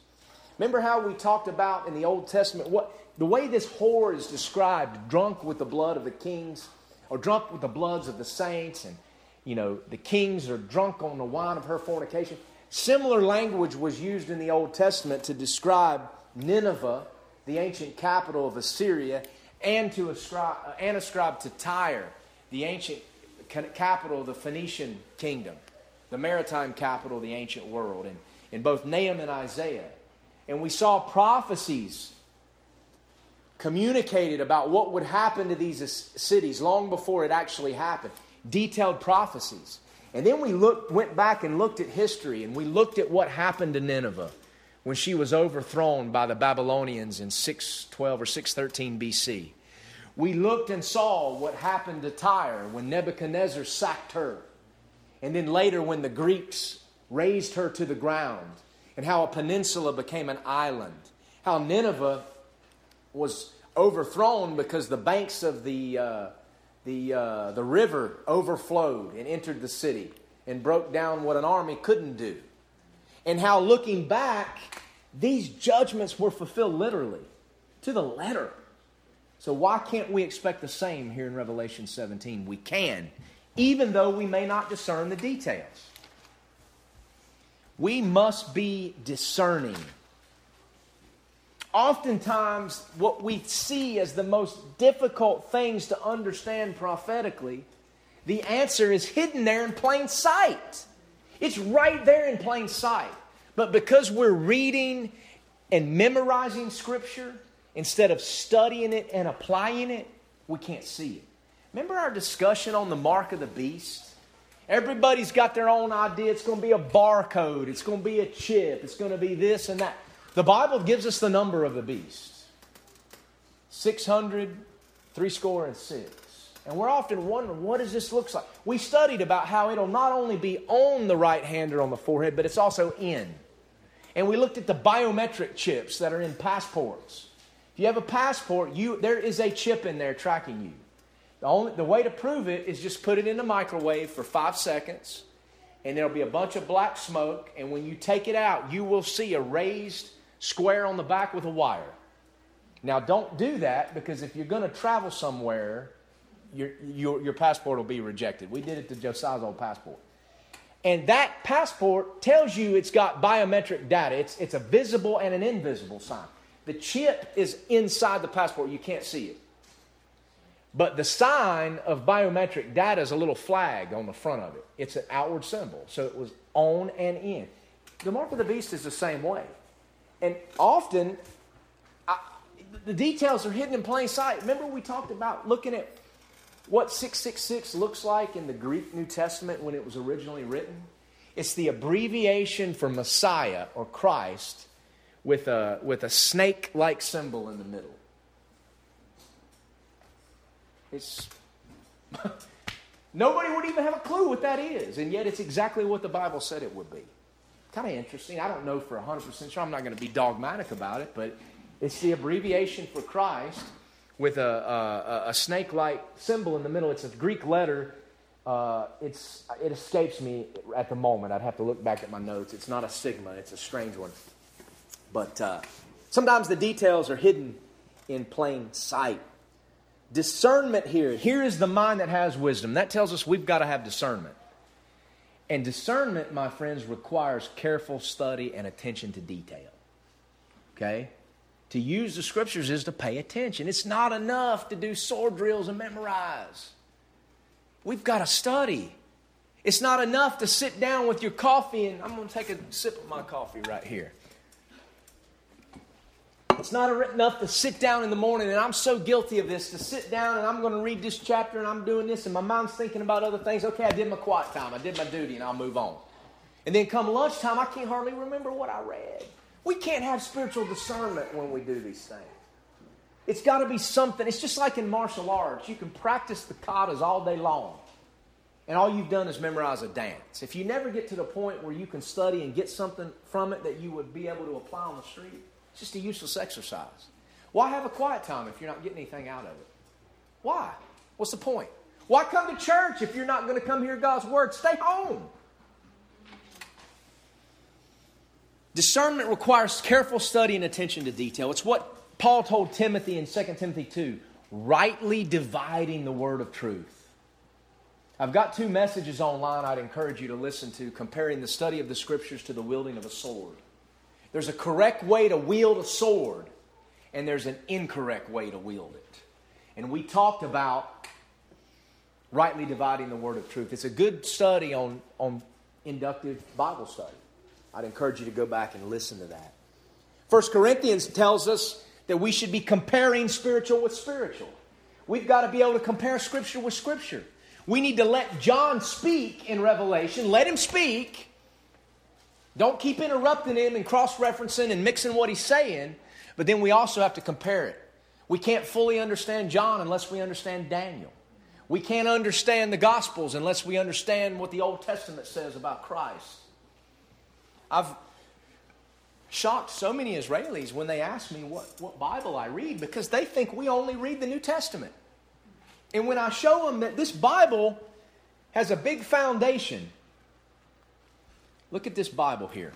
Remember how we talked about in the Old Testament what the way this whore is described, drunk with the blood of the kings, or drunk with the bloods of the saints, and you know, the kings are drunk on the wine of her fornication. Similar language was used in the Old Testament to describe Nineveh, the ancient capital of Assyria, and to ascribe, uh, and ascribe to Tyre, the ancient capital of the Phoenician kingdom, the maritime capital of the ancient world, in, in both Nahum and Isaiah. And we saw prophecies communicated about what would happen to these cities long before it actually happened. Detailed prophecies. And then we looked, went back and looked at history and we looked at what happened to Nineveh when she was overthrown by the Babylonians in 612 or 613 BC. We looked and saw what happened to Tyre when Nebuchadnezzar sacked her. And then later, when the Greeks razed her to the ground, and how a peninsula became an island, how Nineveh was overthrown because the banks of the, uh, the, uh, the river overflowed and entered the city and broke down what an army couldn't do. And how, looking back, these judgments were fulfilled literally to the letter. So, why can't we expect the same here in Revelation 17? We can, even though we may not discern the details. We must be discerning. Oftentimes, what we see as the most difficult things to understand prophetically, the answer is hidden there in plain sight. It's right there in plain sight. But because we're reading and memorizing Scripture instead of studying it and applying it, we can't see it. Remember our discussion on the mark of the beast? Everybody's got their own idea. It's going to be a barcode, it's going to be a chip, it's going to be this and that. The Bible gives us the number of the beast 600, three score and six. And we're often wondering, what does this look like? We studied about how it'll not only be on the right hand or on the forehead, but it's also in. And we looked at the biometric chips that are in passports. If you have a passport, you, there is a chip in there tracking you. The, only, the way to prove it is just put it in the microwave for five seconds, and there'll be a bunch of black smoke. And when you take it out, you will see a raised square on the back with a wire. Now, don't do that because if you're going to travel somewhere, your, your, your passport will be rejected. We did it to Josiah's old passport. And that passport tells you it's got biometric data. It's, it's a visible and an invisible sign. The chip is inside the passport, you can't see it. But the sign of biometric data is a little flag on the front of it. It's an outward symbol. So it was on and in. The mark of the beast is the same way. And often, I, the details are hidden in plain sight. Remember, we talked about looking at what 666 looks like in the Greek New Testament when it was originally written? It's the abbreviation for Messiah or Christ with a, with a snake like symbol in the middle. It's. <laughs> Nobody would even have a clue what that is, and yet it's exactly what the Bible said it would be. Kind of interesting. I don't know for 100% sure. I'm not going to be dogmatic about it, but it's the abbreviation for Christ with a, a, a snake like symbol in the middle. It's a Greek letter. Uh, it's, it escapes me at the moment. I'd have to look back at my notes. It's not a sigma, it's a strange one. But uh, sometimes the details are hidden in plain sight. Discernment here. Here is the mind that has wisdom. That tells us we've got to have discernment. And discernment, my friends, requires careful study and attention to detail. Okay? To use the scriptures is to pay attention. It's not enough to do sword drills and memorize. We've got to study. It's not enough to sit down with your coffee and I'm going to take a sip of my coffee right here. It's not er, enough to sit down in the morning, and I'm so guilty of this, to sit down and I'm going to read this chapter and I'm doing this, and my mind's thinking about other things. Okay, I did my quiet time, I did my duty, and I'll move on. And then come lunchtime, I can't hardly remember what I read. We can't have spiritual discernment when we do these things. It's got to be something. It's just like in martial arts. You can practice the katas all day long, and all you've done is memorize a dance. If you never get to the point where you can study and get something from it that you would be able to apply on the street, it's just a useless exercise. Why have a quiet time if you're not getting anything out of it? Why? What's the point? Why come to church if you're not going to come hear God's word? Stay home. Discernment requires careful study and attention to detail. It's what Paul told Timothy in 2 Timothy 2 rightly dividing the word of truth. I've got two messages online I'd encourage you to listen to comparing the study of the scriptures to the wielding of a sword. There's a correct way to wield a sword, and there's an incorrect way to wield it. And we talked about rightly dividing the word of truth. It's a good study on, on inductive Bible study. I'd encourage you to go back and listen to that. First Corinthians tells us that we should be comparing spiritual with spiritual. We've got to be able to compare Scripture with Scripture. We need to let John speak in Revelation. Let him speak. Don't keep interrupting him and cross referencing and mixing what he's saying, but then we also have to compare it. We can't fully understand John unless we understand Daniel. We can't understand the Gospels unless we understand what the Old Testament says about Christ. I've shocked so many Israelis when they ask me what, what Bible I read because they think we only read the New Testament. And when I show them that this Bible has a big foundation, look at this Bible here.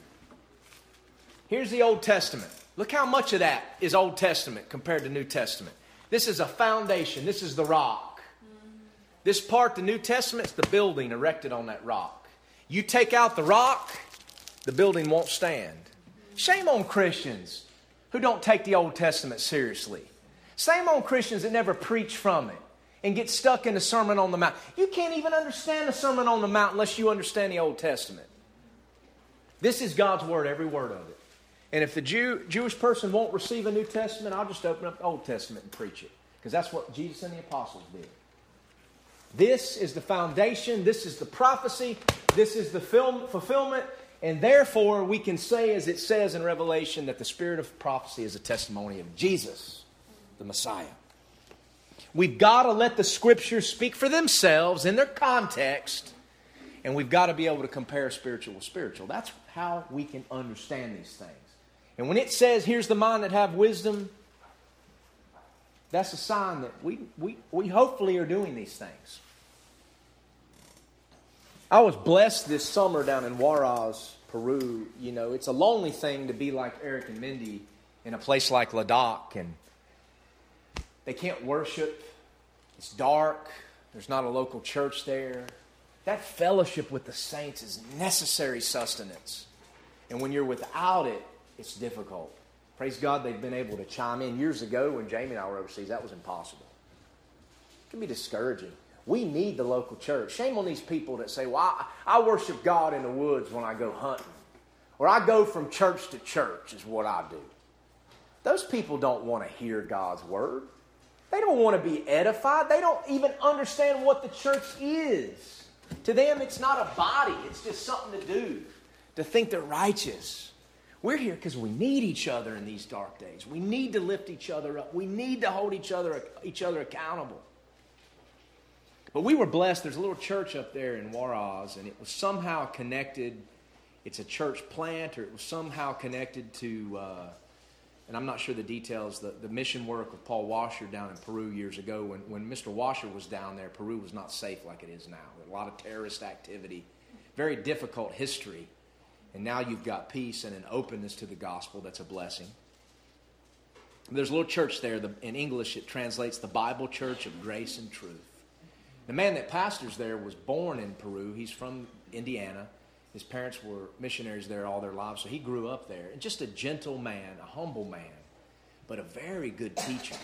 Here's the Old Testament. Look how much of that is Old Testament compared to New Testament. This is a foundation, this is the rock. This part, the New Testament, is the building erected on that rock. You take out the rock, the building won't stand. Shame on Christians who don't take the Old Testament seriously. Shame on Christians that never preach from it and get stuck in the Sermon on the Mount. You can't even understand the Sermon on the Mount unless you understand the Old Testament. This is God's Word, every word of it. And if the Jew, Jewish person won't receive a New Testament, I'll just open up the Old Testament and preach it. Because that's what Jesus and the apostles did. This is the foundation, this is the prophecy, this is the film, fulfillment, and therefore, we can say, as it says in Revelation, that the spirit of prophecy is a testimony of Jesus, the Messiah. We've got to let the scriptures speak for themselves in their context, and we've got to be able to compare spiritual with spiritual. That's how we can understand these things. And when it says, here's the mind that have wisdom, that's a sign that we, we, we hopefully are doing these things. I was blessed this summer down in Huaraz, Peru. You know, it's a lonely thing to be like Eric and Mindy in a place like Ladakh, and they can't worship. It's dark. There's not a local church there. That fellowship with the saints is necessary sustenance. And when you're without it, it's difficult. Praise God, they've been able to chime in. Years ago, when Jamie and I were overseas, that was impossible. It can be discouraging. We need the local church. Shame on these people that say, well, I, I worship God in the woods when I go hunting. Or I go from church to church, is what I do. Those people don't want to hear God's word. They don't want to be edified. They don't even understand what the church is. To them, it's not a body, it's just something to do, to think they're righteous. We're here because we need each other in these dark days. We need to lift each other up. We need to hold each other, each other accountable. But we were blessed. There's a little church up there in Huaraz, and it was somehow connected. It's a church plant, or it was somehow connected to, uh, and I'm not sure the details, the, the mission work of Paul Washer down in Peru years ago. When, when Mr. Washer was down there, Peru was not safe like it is now. A lot of terrorist activity, very difficult history. And now you've got peace and an openness to the gospel that's a blessing. There's a little church there. The, in English, it translates the Bible Church of Grace and Truth. The man that pastors there was born in Peru. He's from Indiana. His parents were missionaries there all their lives, so he grew up there. And just a gentle man, a humble man, but a very good teacher.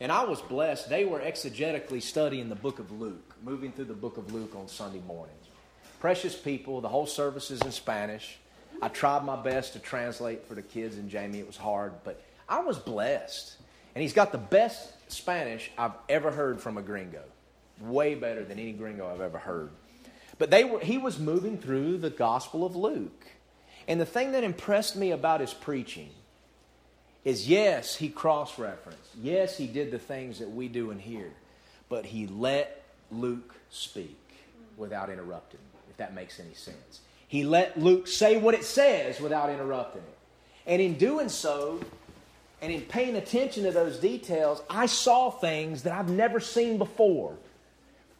And I was blessed. They were exegetically studying the book of Luke, moving through the book of Luke on Sunday mornings. Precious people, the whole service is in Spanish. I tried my best to translate for the kids and Jamie. It was hard, but I was blessed. And he's got the best Spanish I've ever heard from a gringo way better than any gringo I've ever heard. But they were, he was moving through the Gospel of Luke. And the thing that impressed me about his preaching is yes, he cross referenced. Yes, he did the things that we do in here. But he let Luke speak without interrupting, if that makes any sense. He let Luke say what it says without interrupting it. And in doing so, and in paying attention to those details, I saw things that I've never seen before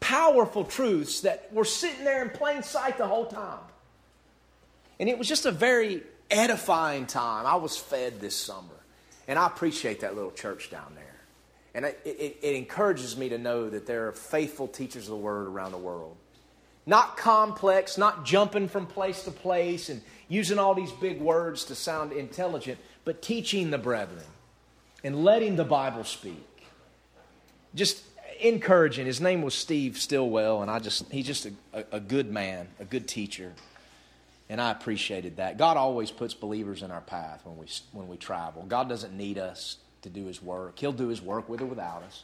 powerful truths that were sitting there in plain sight the whole time. And it was just a very edifying time. I was fed this summer. And I appreciate that little church down there. And it, it, it, encourages me to know that there are faithful teachers of the word around the world. Not complex, not jumping from place to place and using all these big words to sound intelligent, but teaching the brethren and letting the Bible speak. Just encouraging. His name was Steve Stillwell, and I just he's just a, a, good man, a good teacher, and I appreciated that. God always puts believers in our path when we when we travel. God doesn't need us to do His work; He'll do His work with or without us.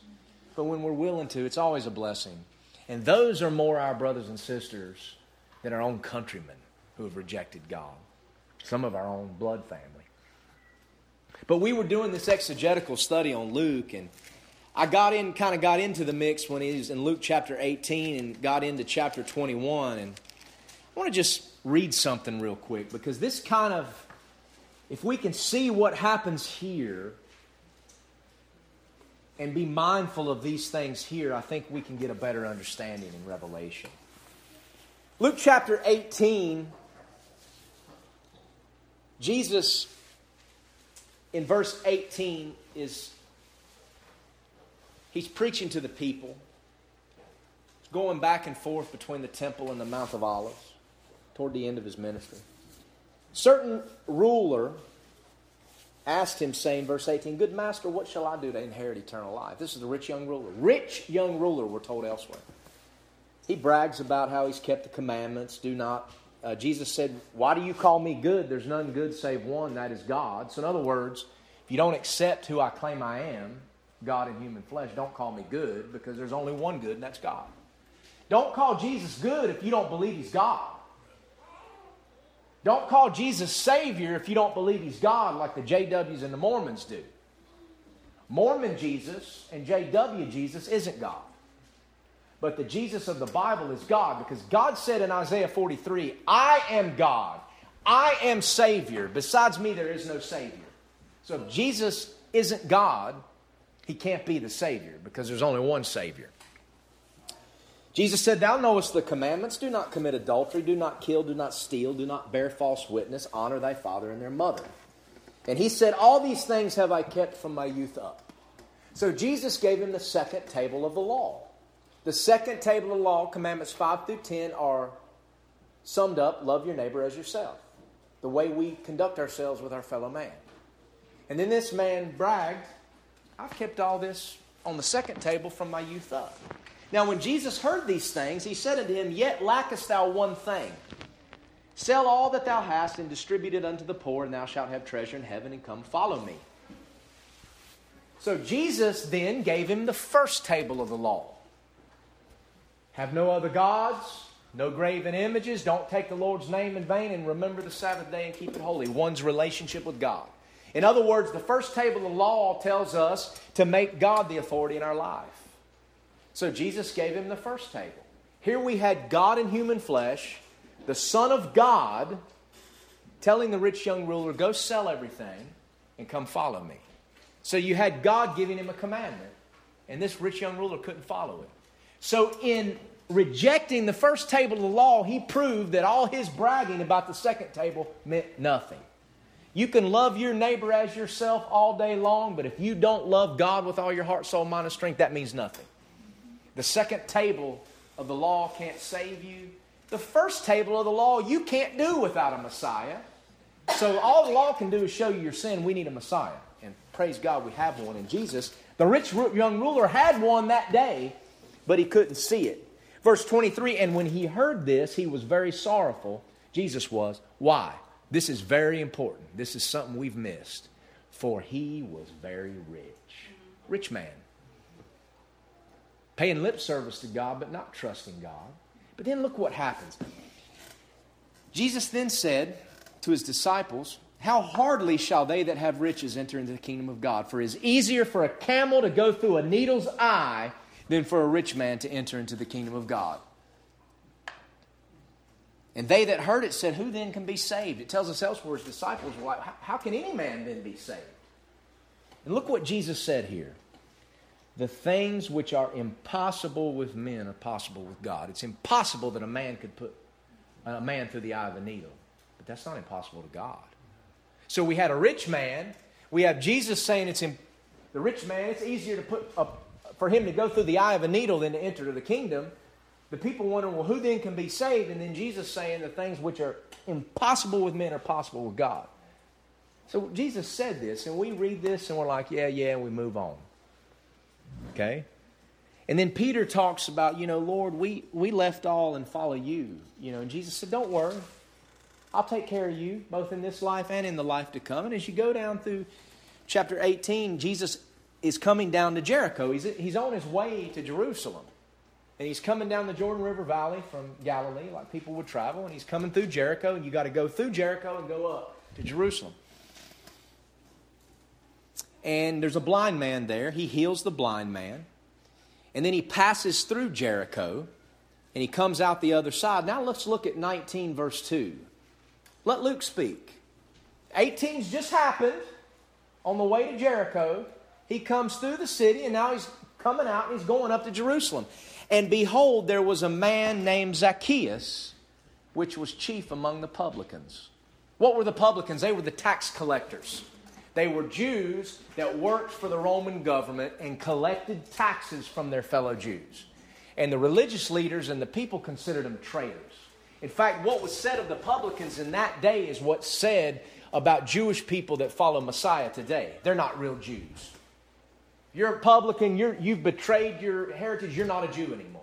But when we're willing to, it's always a blessing. And those are more our brothers and sisters than our own countrymen who have rejected God. Some of our own blood family. But we were doing this exegetical study on Luke, and I got in, kind of got into the mix when he was in Luke chapter 18 and got into chapter 21. And I want to just read something real quick because this kind of, if we can see what happens here and be mindful of these things here, I think we can get a better understanding in Revelation. Luke chapter 18, Jesus in verse 18 is he's preaching to the people. Going back and forth between the temple and the Mount of Olives toward the end of his ministry. Certain ruler asked him, saying, verse 18, Good master, what shall I do to inherit eternal life? This is the rich young ruler. Rich young ruler, we're told elsewhere. He brags about how he's kept the commandments, do not uh, Jesus said, Why do you call me good? There's none good save one, that is God. So, in other words, if you don't accept who I claim I am, God in human flesh, don't call me good because there's only one good, and that's God. Don't call Jesus good if you don't believe he's God. Don't call Jesus Savior if you don't believe he's God, like the JWs and the Mormons do. Mormon Jesus and JW Jesus isn't God. But the Jesus of the Bible is God because God said in Isaiah 43, I am God. I am Savior. Besides me, there is no Savior. So if Jesus isn't God, he can't be the Savior because there's only one Savior. Jesus said, Thou knowest the commandments do not commit adultery, do not kill, do not steal, do not bear false witness, honor thy father and their mother. And he said, All these things have I kept from my youth up. So Jesus gave him the second table of the law. The second table of law, commandments 5 through 10, are summed up love your neighbor as yourself. The way we conduct ourselves with our fellow man. And then this man bragged, I've kept all this on the second table from my youth up. Now, when Jesus heard these things, he said unto him, Yet lackest thou one thing. Sell all that thou hast and distribute it unto the poor, and thou shalt have treasure in heaven, and come follow me. So Jesus then gave him the first table of the law. Have no other gods, no graven images. Don't take the Lord's name in vain and remember the Sabbath day and keep it holy. One's relationship with God. In other words, the first table of the law tells us to make God the authority in our life. So Jesus gave him the first table. Here we had God in human flesh, the Son of God, telling the rich young ruler, Go sell everything and come follow me. So you had God giving him a commandment, and this rich young ruler couldn't follow it. So, in rejecting the first table of the law, he proved that all his bragging about the second table meant nothing. You can love your neighbor as yourself all day long, but if you don't love God with all your heart, soul, mind, and strength, that means nothing. The second table of the law can't save you. The first table of the law you can't do without a Messiah. So all the law can do is show you your sin. We need a Messiah. And praise God, we have one in Jesus. The rich young ruler had one that day, but he couldn't see it. Verse 23 And when he heard this, he was very sorrowful. Jesus was. Why? This is very important. This is something we've missed. For he was very rich. Rich man. Paying lip service to God, but not trusting God. But then look what happens. Jesus then said to his disciples, How hardly shall they that have riches enter into the kingdom of God? For it is easier for a camel to go through a needle's eye than for a rich man to enter into the kingdom of God. And they that heard it said, Who then can be saved? It tells us elsewhere, his disciples were like, How can any man then be saved? And look what Jesus said here. The things which are impossible with men are possible with God. It's impossible that a man could put a man through the eye of a needle, but that's not impossible to God. So we had a rich man. We have Jesus saying it's in, the rich man. It's easier to put a for him to go through the eye of a needle than to enter the kingdom. The people wondering, well, who then can be saved? And then Jesus saying the things which are impossible with men are possible with God. So Jesus said this, and we read this and we're like, yeah, yeah, and we move on. Okay? And then Peter talks about, you know, Lord, we, we left all and follow you. You know, and Jesus said, don't worry. I'll take care of you, both in this life and in the life to come. And as you go down through chapter 18, Jesus is coming down to Jericho. He's, he's on his way to Jerusalem. And he's coming down the Jordan River Valley from Galilee, like people would travel, and he's coming through Jericho, and you got to go through Jericho and go up to Jerusalem. and there's a blind man there. He heals the blind man. And then he passes through Jericho and he comes out the other side. Now let's look at 19, verse 2. Let Luke speak. 18's just happened on the way to Jericho. He comes through the city and now he's coming out and he's going up to Jerusalem. And behold, there was a man named Zacchaeus, which was chief among the publicans. What were the publicans? They were the tax collectors. They were Jews that worked for the Roman government and collected taxes from their fellow Jews. And the religious leaders and the people considered them traitors. In fact, what was said of the publicans in that day is what's said about Jewish people that follow Messiah today. They're not real Jews. You're a publican, you're, you've betrayed your heritage, you're not a Jew anymore.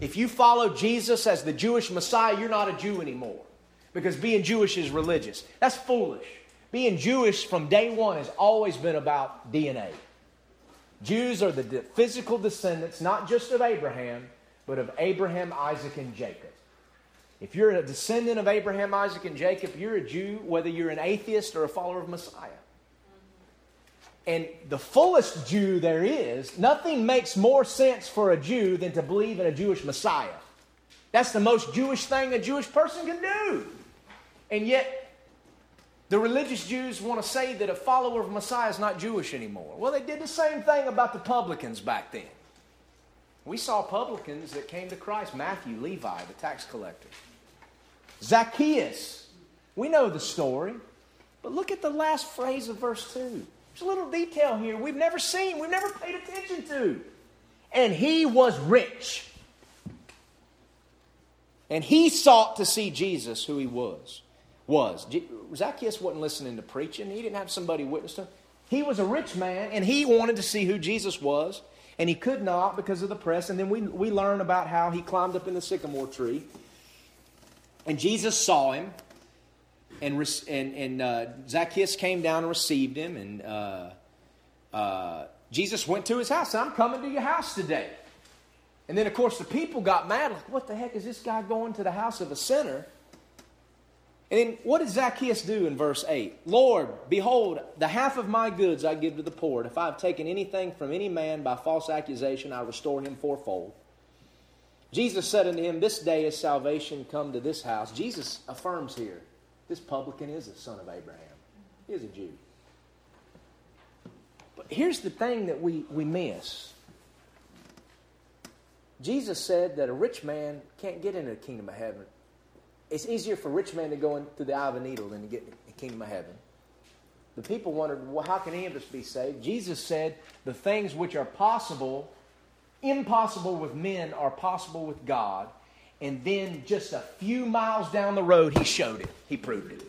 If you follow Jesus as the Jewish Messiah, you're not a Jew anymore. Because being Jewish is religious. That's foolish. Being Jewish from day one has always been about DNA. Jews are the physical descendants, not just of Abraham, but of Abraham, Isaac, and Jacob. If you're a descendant of Abraham, Isaac, and Jacob, you're a Jew, whether you're an atheist or a follower of Messiah. And the fullest Jew there is, nothing makes more sense for a Jew than to believe in a Jewish Messiah. That's the most Jewish thing a Jewish person can do. And yet, the religious Jews want to say that a follower of Messiah is not Jewish anymore. Well, they did the same thing about the publicans back then. We saw publicans that came to Christ Matthew, Levi, the tax collector, Zacchaeus. We know the story. But look at the last phrase of verse 2. A little detail here we've never seen, we've never paid attention to. And he was rich. And he sought to see Jesus, who he was. Was. Zacchaeus wasn't listening to preaching. He didn't have somebody witness to him. He was a rich man, and he wanted to see who Jesus was, and he could not because of the press. And then we, we learn about how he climbed up in the sycamore tree, and Jesus saw him, and, and, and uh, Zacchaeus came down and received him, and uh, uh, Jesus went to his house. I'm coming to your house today. And then, of course, the people got mad. Like, what the heck is this guy going to the house of a sinner? And then, what did Zacchaeus do in verse 8? Lord, behold, the half of my goods I give to the poor. And if I have taken anything from any man by false accusation, I restore him fourfold. Jesus said unto him, This day is salvation come to this house. Jesus affirms here, this publican is a son of Abraham. He is a Jew. But here's the thing that we, we miss Jesus said that a rich man can't get into the kingdom of heaven. It's easier for a rich man to go in through the eye of a needle than to get in the kingdom of heaven. The people wondered, well, how can any of us be saved? Jesus said, the things which are possible, impossible with men, are possible with God. And then just a few miles down the road, he showed it. He proved it.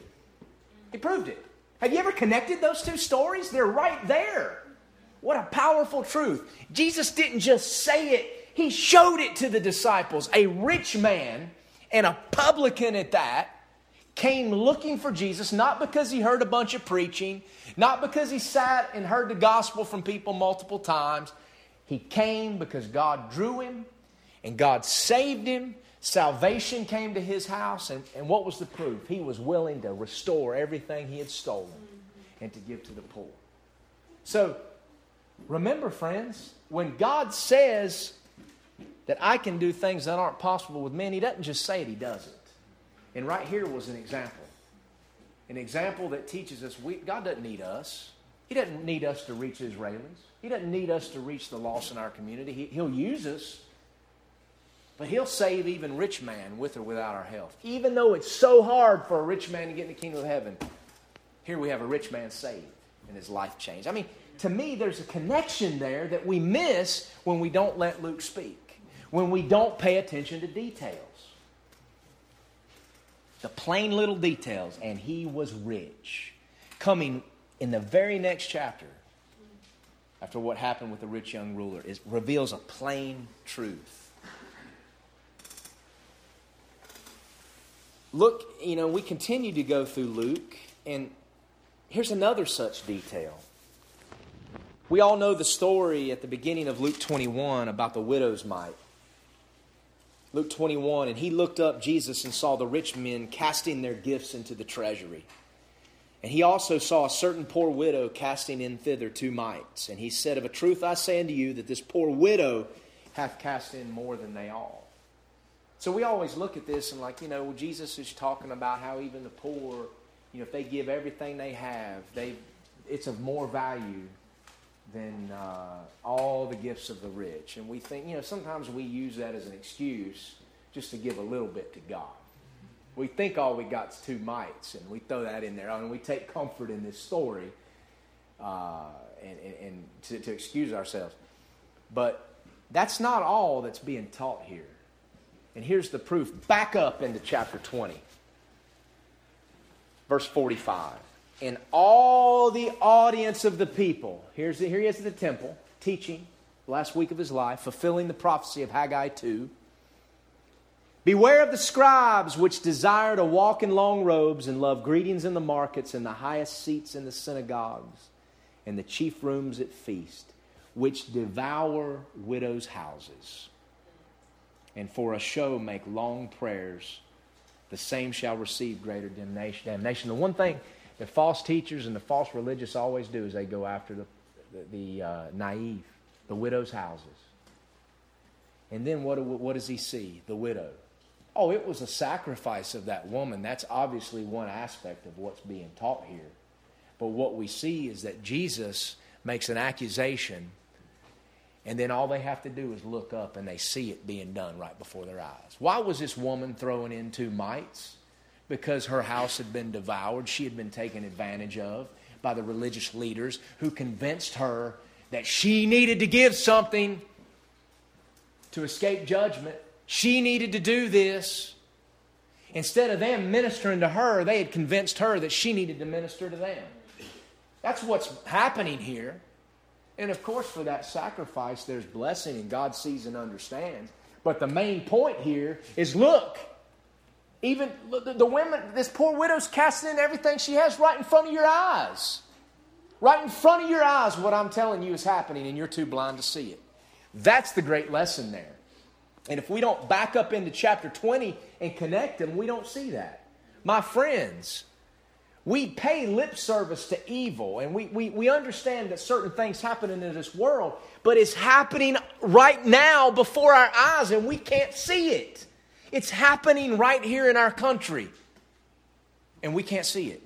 He proved it. Have you ever connected those two stories? They're right there. What a powerful truth. Jesus didn't just say it he showed it to the disciples. A rich man and a publican at that came looking for Jesus, not because he heard a bunch of preaching, not because he sat and heard the gospel from people multiple times. He came because God drew him and God saved him. Salvation came to his house. And, and what was the proof? He was willing to restore everything he had stolen and to give to the poor. So remember, friends, when God says that I can do things that aren't possible with men, he doesn't just say it, he does it. And right here was an example. An example that teaches us we, God doesn't need us. He doesn't need us to reach Israelis. He doesn't need us to reach the lost in our community. He, he'll use us, but He'll save even rich man with or without our help. Even though it's so hard for a rich man to get in the kingdom of heaven, here we have a rich man saved and his life changed. I mean, to me, there's a connection there that we miss when we don't let Luke speak when we don't pay attention to details. The plain little details, and he was rich. Coming in the very next chapter, after what happened with the rich young ruler, it reveals a plain truth. Look, you know, we continue to go through Luke, and here's another such detail. We all know the story at the beginning of Luke 21 about the widow's mite. Luke 21, and he looked up Jesus and saw the rich men casting their gifts into the treasury. And he also saw a certain poor widow casting in thither two mites. And he said, Of a truth I say unto you, that this poor widow hath cast in more than they all. So we always look at this and, like, you know, Jesus is talking about how even the poor, you know, if they give everything they have, they, it's of more value than uh, all the gifts of the rich. And we think, you know, sometimes we use that as an excuse just to give a little bit to God. We think all we got is two mites, and we throw that in there, and we take comfort in this story uh, and, and, and to, to excuse ourselves. But that's not all that's being taught here. And here's the proof. Back up into chapter 20, verse 45. And all the audience of the people, here's the, here he is at the temple, teaching, last week of his life, fulfilling the prophecy of Haggai 2. Beware of the scribes which desire to walk in long robes and love greetings in the markets and the highest seats in the synagogues and the chief rooms at feast, which devour widows' houses, and for a show make long prayers. The same shall receive greater damnation. The one thing the false teachers and the false religious always do is they go after the, the, the uh, naive, the widow's houses. And then what, what does he see? The widow. Oh, it was a sacrifice of that woman. That's obviously one aspect of what's being taught here. But what we see is that Jesus makes an accusation, and then all they have to do is look up and they see it being done right before their eyes. Why was this woman throwing in two mites? because her house had been devoured. She had been taken advantage of by the religious leaders who convinced her that she needed to give something to escape judgment. She needed to do this. Instead of them ministering to her, they had convinced her that she needed to minister to them. That's what's happening here. And of course, for that sacrifice, there's blessing, and God sees and understands. But the main point here is look, even the, women, this poor widow's casting in everything she has right in front of your eyes. Right in front of your eyes, what I'm telling you is happening, and you're too blind to see it. That's the great lesson there. And if we don't back up into chapter 20 and connect them, we don't see that. My friends, we pay lip service to evil, and we, we, we understand that certain things happen in this world, but it's happening right now before our eyes, and we can't see it. It's happening right here in our country, and we can't see it.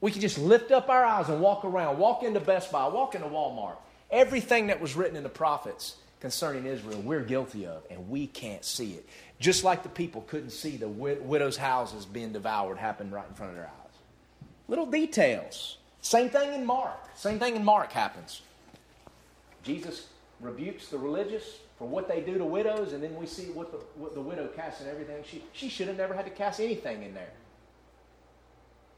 We can just lift up our eyes and walk around, walk into Best Buy, walk into Walmart. Everything that was written in the prophets concerning Israel, we're guilty of, and we can't see it. Just like the people couldn't see the widows' houses being devoured happen right in front of their eyes. Little details. Same thing in Mark. Same thing in Mark happens. Jesus rebukes the religious, for what they do to widows, and then we see what the, what the widow casts and everything. She, she should have never had to cast anything in there.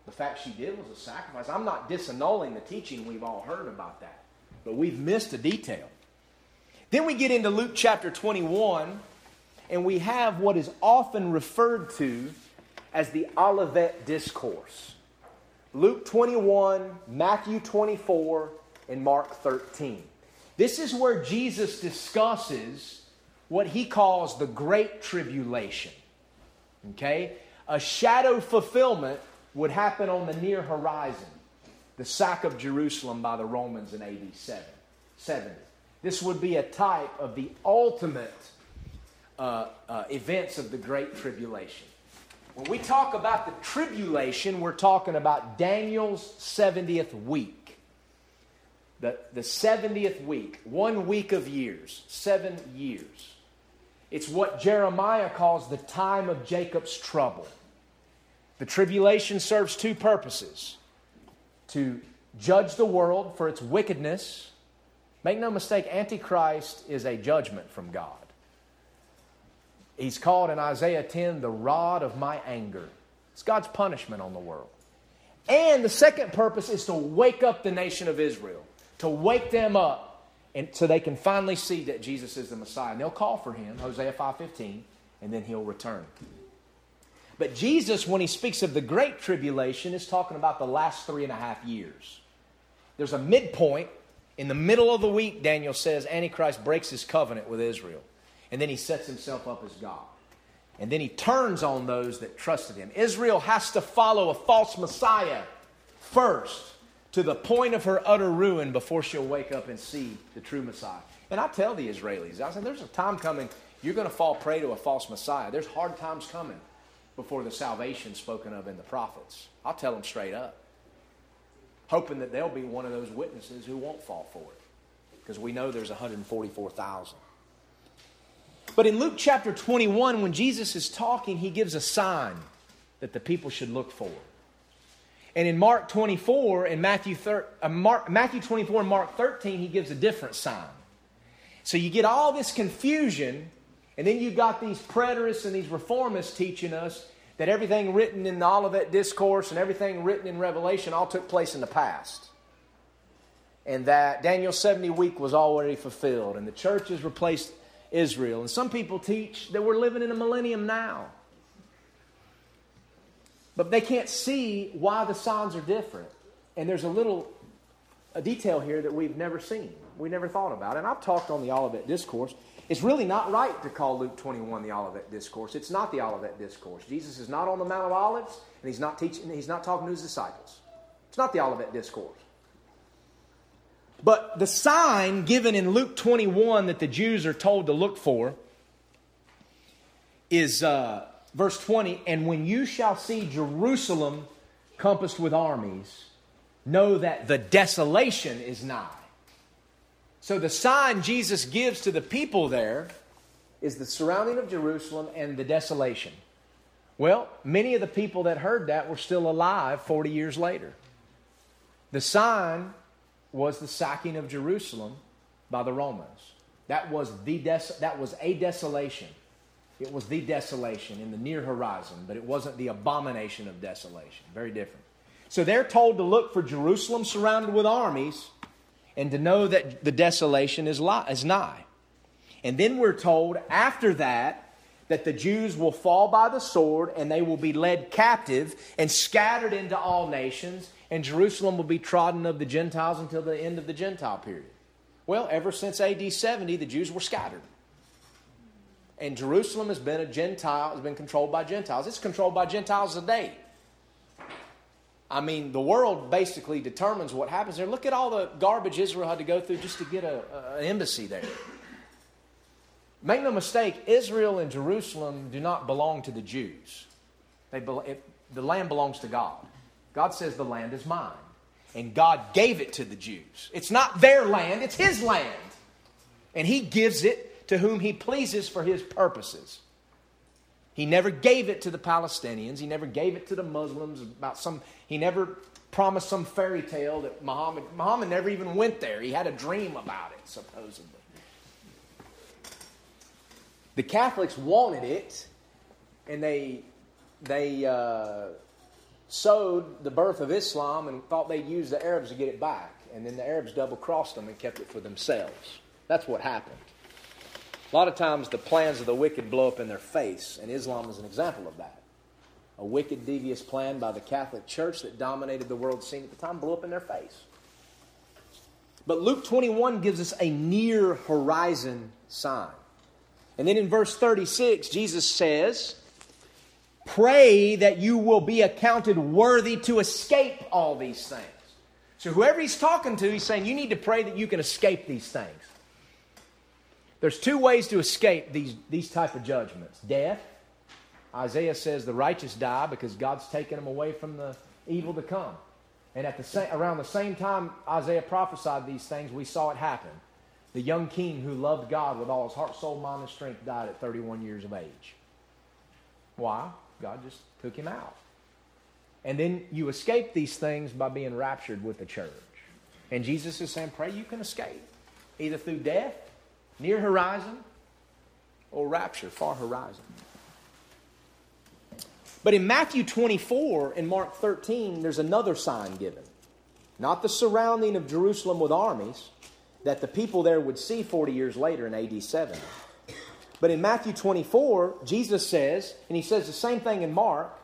The fact she did was a sacrifice. I'm not disannulling the teaching we've all heard about that, but we've missed a detail. Then we get into Luke chapter 21, and we have what is often referred to as the Olivet Discourse. Luke 21, Matthew 24, and Mark 13. This is where Jesus discusses what he calls the Great Tribulation. Okay? A shadow fulfillment would happen on the near horizon the sack of Jerusalem by the Romans in AD 7, 70. This would be a type of the ultimate uh, uh, events of the Great Tribulation. When we talk about the tribulation, we're talking about Daniel's 70th week the, the 70th week, one week of years, seven years. It's what Jeremiah calls the time of Jacob's trouble. The tribulation serves two purposes to judge the world for its wickedness. Make no mistake, Antichrist is a judgment from God. He's called in Isaiah 10 the rod of my anger. It's God's punishment on the world. And the second purpose is to wake up the nation of Israel to wake them up and so they can finally see that Jesus is the Messiah. And they'll call for him, Hosea 5.15, and then he'll return. But Jesus, when he speaks of the Great Tribulation, is talking about the last three and a half years. There's a midpoint. In the middle of the week, Daniel says, Antichrist breaks his covenant with Israel. And then he sets himself up as God. And then he turns on those that trusted him. Israel has to follow a false Messiah first to the point of her utter ruin before she'll wake up and see the true Messiah. And I tell the Israelis, I said, there's a time coming, you're going to fall prey to a false Messiah. There's hard times coming before the salvation spoken of in the prophets. I'll tell them straight up, hoping that they'll be one of those witnesses who won't fall for it, because we know there's 144,000. But in Luke chapter 21, when Jesus is talking, he gives a sign that the people should look for. And in Mark 24 and Matthew, thir- uh, Mark, Matthew 24 and Mark 13, he gives a different sign. So you get all this confusion, and then you've got these preterists and these reformists teaching us that everything written in the Olivet Discourse and everything written in Revelation all took place in the past. And that Daniel's 70 week was already fulfilled, and the church has replaced Israel. And some people teach that we're living in a millennium now. But they can't see why the signs are different. And there's a little a detail here that we've never seen. We never thought about. And I've talked on the Olivet Discourse. It's really not right to call Luke 21 the Olivet Discourse. It's not the Olivet Discourse. Jesus is not on the Mount of Olives, and he's not teaching, he's not talking to his disciples. It's not the Olivet Discourse. But the sign given in Luke 21 that the Jews are told to look for is uh, verse 20 And when you shall see Jerusalem compassed with armies, know that the desolation is nigh. So the sign Jesus gives to the people there is the surrounding of Jerusalem and the desolation. Well, many of the people that heard that were still alive 40 years later. The sign was the sacking of Jerusalem by the Romans. That was, the des- that was a desolation. It was the desolation in the near horizon, but it wasn't the abomination of desolation. Very different. So they're told to look for Jerusalem surrounded with armies and to know that the desolation is, li- is nigh. And then we're told after that that the Jews will fall by the sword and they will be led captive and scattered into all nations, and Jerusalem will be trodden of the Gentiles until the end of the Gentile period. Well, ever since AD 70, the Jews were scattered. And Jerusalem has been a Gentile, has been controlled by Gentiles. It's controlled by Gentiles today. I mean, the world basically determines what happens there. Look at all the garbage Israel had to go through just to get a, a, an embassy there. Make no mistake, Israel and Jerusalem do not belong to the Jews. They be, it, the land belongs to God. God says the land is mine. And God gave it to the Jews. It's not their land, it's His land. And He gives it to whom He pleases for His purposes. He never gave it to the Palestinians. He never gave it to the Muslims about some, he never promised some fairy tale that Muhammad, Muhammad never even went there. He had a dream about it, supposedly. The Catholics wanted it, and they, they uh, sowed the birth of Islam and thought they'd use the Arabs to get it back. And then the Arabs double crossed them and kept it for themselves. That's what happened. A lot of times the plans of the wicked blow up in their face, and Islam is an example of that. A wicked, devious plan by the Catholic Church that dominated the world scene at the time blew up in their face. But Luke 21 gives us a near horizon sign. And then in verse 36, Jesus says, Pray that you will be accounted worthy to escape all these things. So, whoever he's talking to, he's saying, You need to pray that you can escape these things. There's two ways to escape these, these type of judgments. Death. Isaiah says the righteous die because God's taken them away from the evil to come. And at the around the same time Isaiah prophesied these things, we saw it happen. The young king who loved God with all his heart, soul, mind, and strength died at 31 years of age. Why? God just took him out. And then you escape these things by being raptured with the church. And Jesus is saying, pray you can escape, either through death near horizon or rapture, far horizon. But in Matthew 24 and Mark 13, there's another sign given. Not the surrounding of Jerusalem with armies that the people there would see 40 years later in AD 7. But in Matthew 24, Jesus says, and he says the same thing in Mark,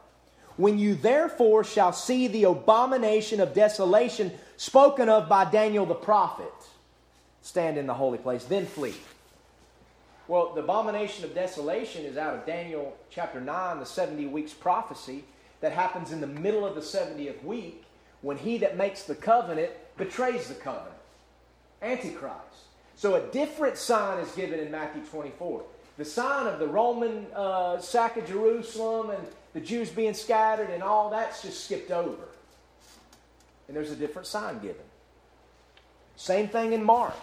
when you therefore shall see the abomination of desolation spoken of by Daniel the prophet, stand in the holy place, then flee. Well, the abomination of desolation is out of Daniel chapter 9, the 70 weeks prophecy that happens in the middle of the 70th week when he that makes the covenant betrays the covenant. Antichrist. So a different sign is given in Matthew 24. The sign of the Roman uh, sack of Jerusalem and the Jews being scattered and all that's just skipped over. And there's a different sign given. Same thing in Mark.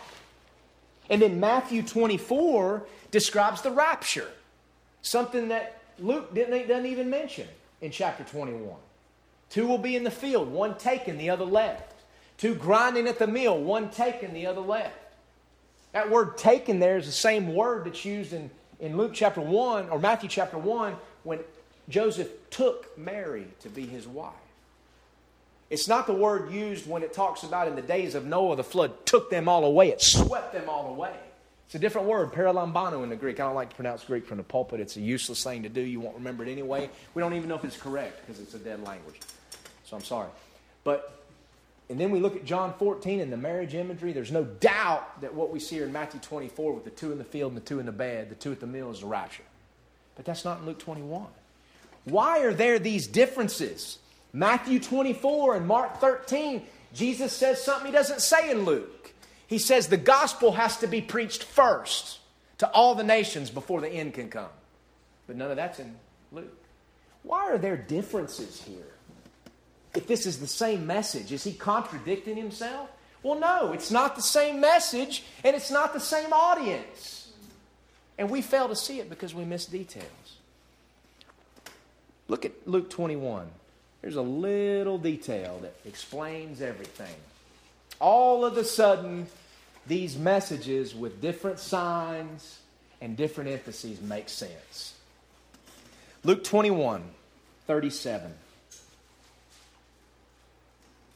And then Matthew 24 describes the rapture, something that Luke didn't, doesn't even mention in chapter 21. Two will be in the field, one taken, the other left. Two grinding at the mill, one taken, the other left. That word taken there is the same word that's used in, in Luke chapter 1 or Matthew chapter 1 when Joseph took Mary to be his wife. It's not the word used when it talks about in the days of Noah, the flood took them all away, it swept them all away. It's a different word, paralambano in the Greek. I don't like to pronounce Greek from the pulpit. It's a useless thing to do. You won't remember it anyway. We don't even know if it's correct because it's a dead language. So I'm sorry. But and then we look at John 14 and the marriage imagery. There's no doubt that what we see here in Matthew 24 with the two in the field and the two in the bed, the two at the mill is the rapture. But that's not in Luke 21. Why are there these differences? Matthew 24 and Mark 13, Jesus says something he doesn't say in Luke. He says the gospel has to be preached first to all the nations before the end can come. But none of that's in Luke. Why are there differences here? If this is the same message, is he contradicting himself? Well, no, it's not the same message and it's not the same audience. And we fail to see it because we miss details. Look at Luke 21. There's a little detail that explains everything. All of a sudden, these messages with different signs and different emphases make sense. Luke 21, 37.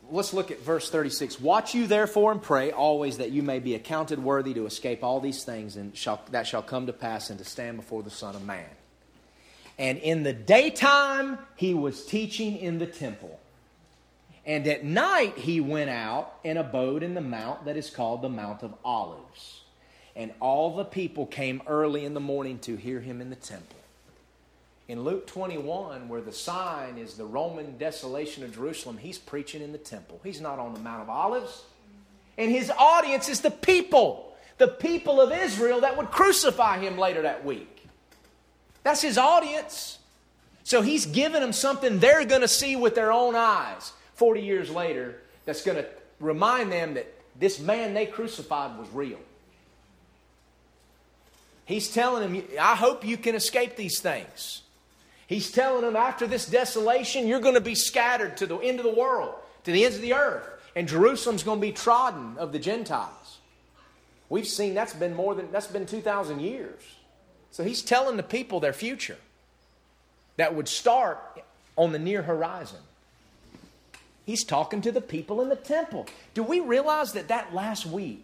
Let's look at verse 36. Watch you therefore and pray always that you may be accounted worthy to escape all these things and shall, that shall come to pass and to stand before the Son of Man. And in the daytime, he was teaching in the temple. And at night, he went out and abode in the mount that is called the Mount of Olives. And all the people came early in the morning to hear him in the temple. In Luke 21, where the sign is the Roman desolation of Jerusalem, he's preaching in the temple. He's not on the Mount of Olives. And his audience is the people, the people of Israel that would crucify him later that week. That's his audience. So he's giving them something they're going to see with their own eyes 40 years later that's going to remind them that this man they crucified was real. He's telling them, I hope you can escape these things. He's telling them, after this desolation, you're going to be scattered to the end of the world, to the ends of the earth, and Jerusalem's going to be trodden of the Gentiles. We've seen that's been more than that's been 2,000 years. So he's telling the people their future that would start on the near horizon. He's talking to the people in the temple. Do we realize that that last week,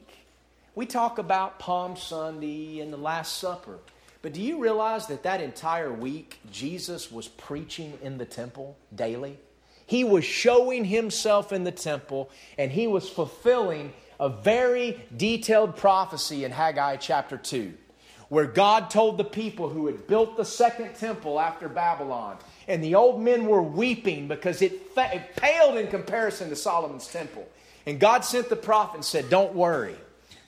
we talk about Palm Sunday and the Last Supper, but do you realize that that entire week, Jesus was preaching in the temple daily? He was showing himself in the temple and he was fulfilling a very detailed prophecy in Haggai chapter 2 where God told the people who had built the second temple after Babylon, and the old men were weeping because it, fa- it paled in comparison to Solomon's temple. And God sent the prophet and said, Don't worry.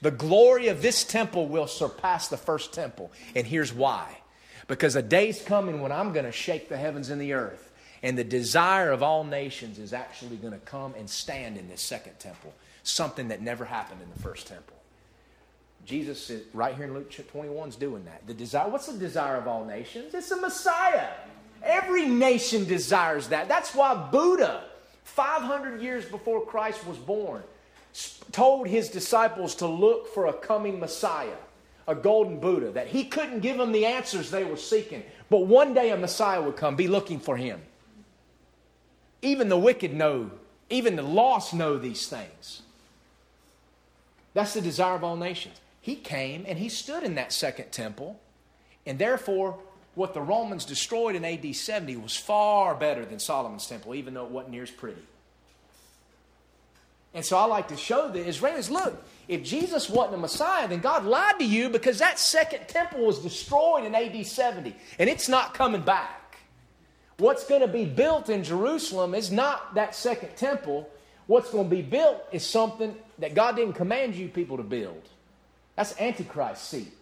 The glory of this temple will surpass the first temple. And here's why. Because a day's coming when I'm going to shake the heavens and the earth. And the desire of all nations is actually going to come and stand in this second temple. Something that never happened in the first temple. Jesus right here in Luke 21 is doing that. The desire, what's the desire of all nations? It's a Messiah. Every nation desires that. That's why Buddha, 500 years before Christ was born, told his disciples to look for a coming Messiah, a golden Buddha, that he couldn't give them the answers they were seeking. But one day a Messiah would come, be looking for him. Even the wicked know, even the lost know these things. That's the desire of all nations. He came and he stood in that second temple. And therefore, what the Romans destroyed in AD 70 was far better than Solomon's temple, even though it wasn't near as pretty. And so I like to show the Israelis look, if Jesus wasn't a Messiah, then God lied to you because that second temple was destroyed in AD 70 and it's not coming back. What's going to be built in Jerusalem is not that second temple, What's going to be built is something that God didn't command you people to build. That's Antichrist's seat.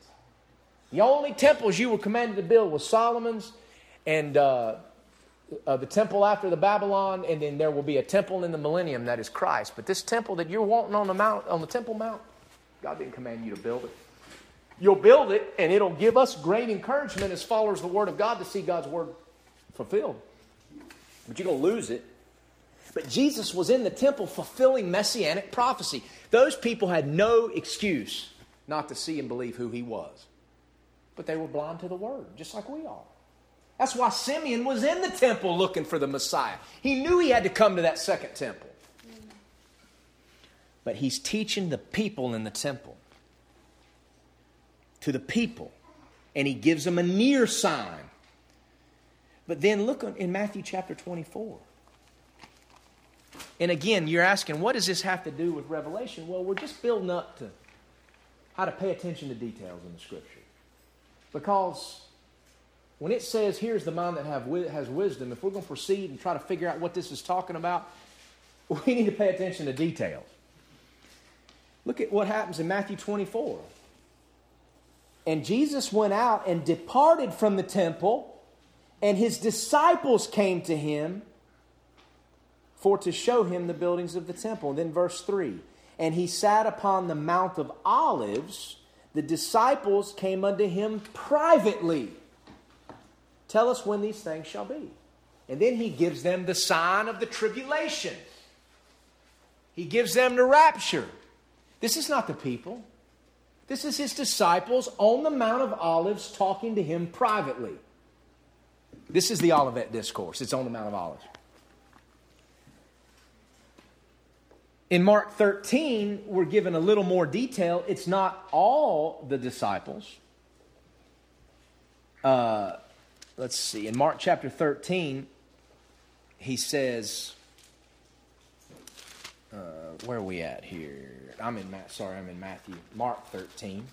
The only temples you were commanded to build was Solomon's and uh, uh, the temple after the Babylon, and then there will be a temple in the millennium that is Christ. But this temple that you're wanting on the mount, on the Temple Mount, God didn't command you to build it. You'll build it, and it'll give us great encouragement as followers of the Word of God to see God's Word fulfilled. But you're going to lose it. But Jesus was in the temple fulfilling messianic prophecy. Those people had no excuse not to see and believe who he was. But they were blind to the Word, just like we are. That's why Simeon was in the temple looking for the Messiah. He knew he had to come to that second temple. But he's teaching the people in the temple. To the people. And he gives them a near sign. But then look in Matthew chapter 24. And again, you're asking, what does this have to do with Revelation? Well, we're just building up to how to pay attention to details in the Scripture. Because when it says, here's the mind that have, has wisdom, if we're going to proceed and try to figure out what this is talking about, <laughs> we need to pay attention to details. Look at what happens in Matthew 24. And Jesus went out and departed from the temple, and his disciples came to him for to show him the buildings of the temple. And then verse 3 And he sat upon the Mount of Olives. The disciples came unto him privately. Tell us when these things shall be. And then he gives them the sign of the tribulation. He gives them the rapture. This is not the people. This is his disciples on the Mount of Olives talking to him privately. This is the Olivet Discourse. It's on the Mount of Olives. In Mark 13, we're given a little more detail. It's not all the disciples. Uh, let's see. In Mark chapter 13, he says, uh, where are we at here? I'm in Matt. sorry, I'm in Matthew. Mark 13.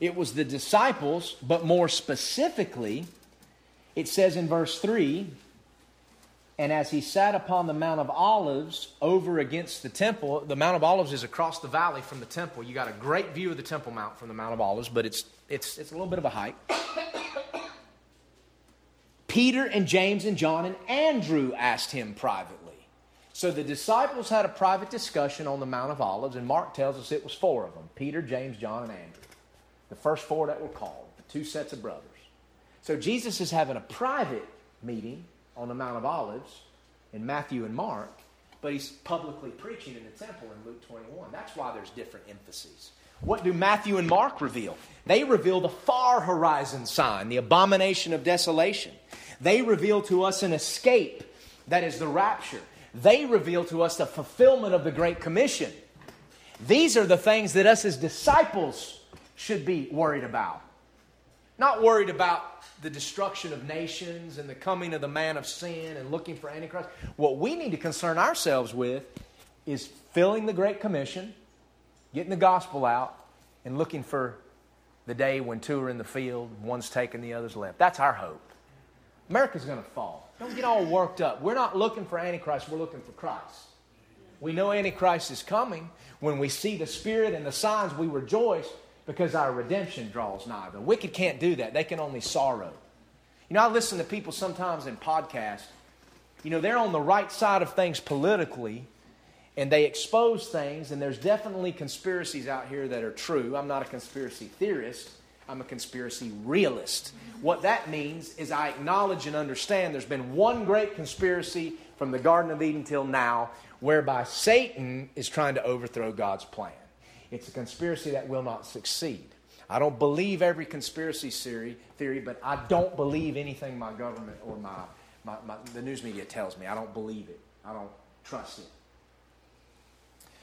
It was the disciples, but more specifically, it says in verse 3 and as he sat upon the Mount of Olives over against the temple, the Mount of Olives is across the valley from the temple. You got a great view of the Temple Mount from the Mount of Olives, but it's, it's, it's a little bit of a hike. Peter and James and John and Andrew asked him privately. So the disciples had a private discussion on the Mount of Olives, and Mark tells us it was four of them Peter, James, John, and Andrew. The first four that were called, the two sets of brothers. So Jesus is having a private meeting on the Mount of Olives in Matthew and Mark, but he's publicly preaching in the temple in Luke 21. That's why there's different emphases. What do Matthew and Mark reveal? They reveal the far horizon sign, the abomination of desolation. They reveal to us an escape, that is the rapture. They reveal to us the fulfillment of the Great Commission. These are the things that us as disciples should be worried about. Not worried about the destruction of nations and the coming of the man of sin and looking for Antichrist. What we need to concern ourselves with is filling the Great Commission, getting the gospel out, and looking for the day when two are in the field, one's taken, the other's left. That's our hope. America's going to fall. Don't get all worked up. We're not looking for Antichrist, we're looking for Christ. We know Antichrist is coming. When we see the Spirit and the signs, we rejoice because our redemption draws nigh. The wicked can't do that, they can only sorrow. You know, I listen to people sometimes in podcasts, you know, they're on the right side of things politically and they expose things, and there's definitely conspiracies out here that are true. I'm not a conspiracy theorist. I'm a conspiracy realist. What that means is I acknowledge and understand there's been one great conspiracy from the Garden of Eden till now whereby Satan is trying to overthrow God's plan. It's a conspiracy that will not succeed. I don't believe every conspiracy theory, but I don't believe anything my government or my, my, my, the news media tells me. I don't believe it. I don't trust it.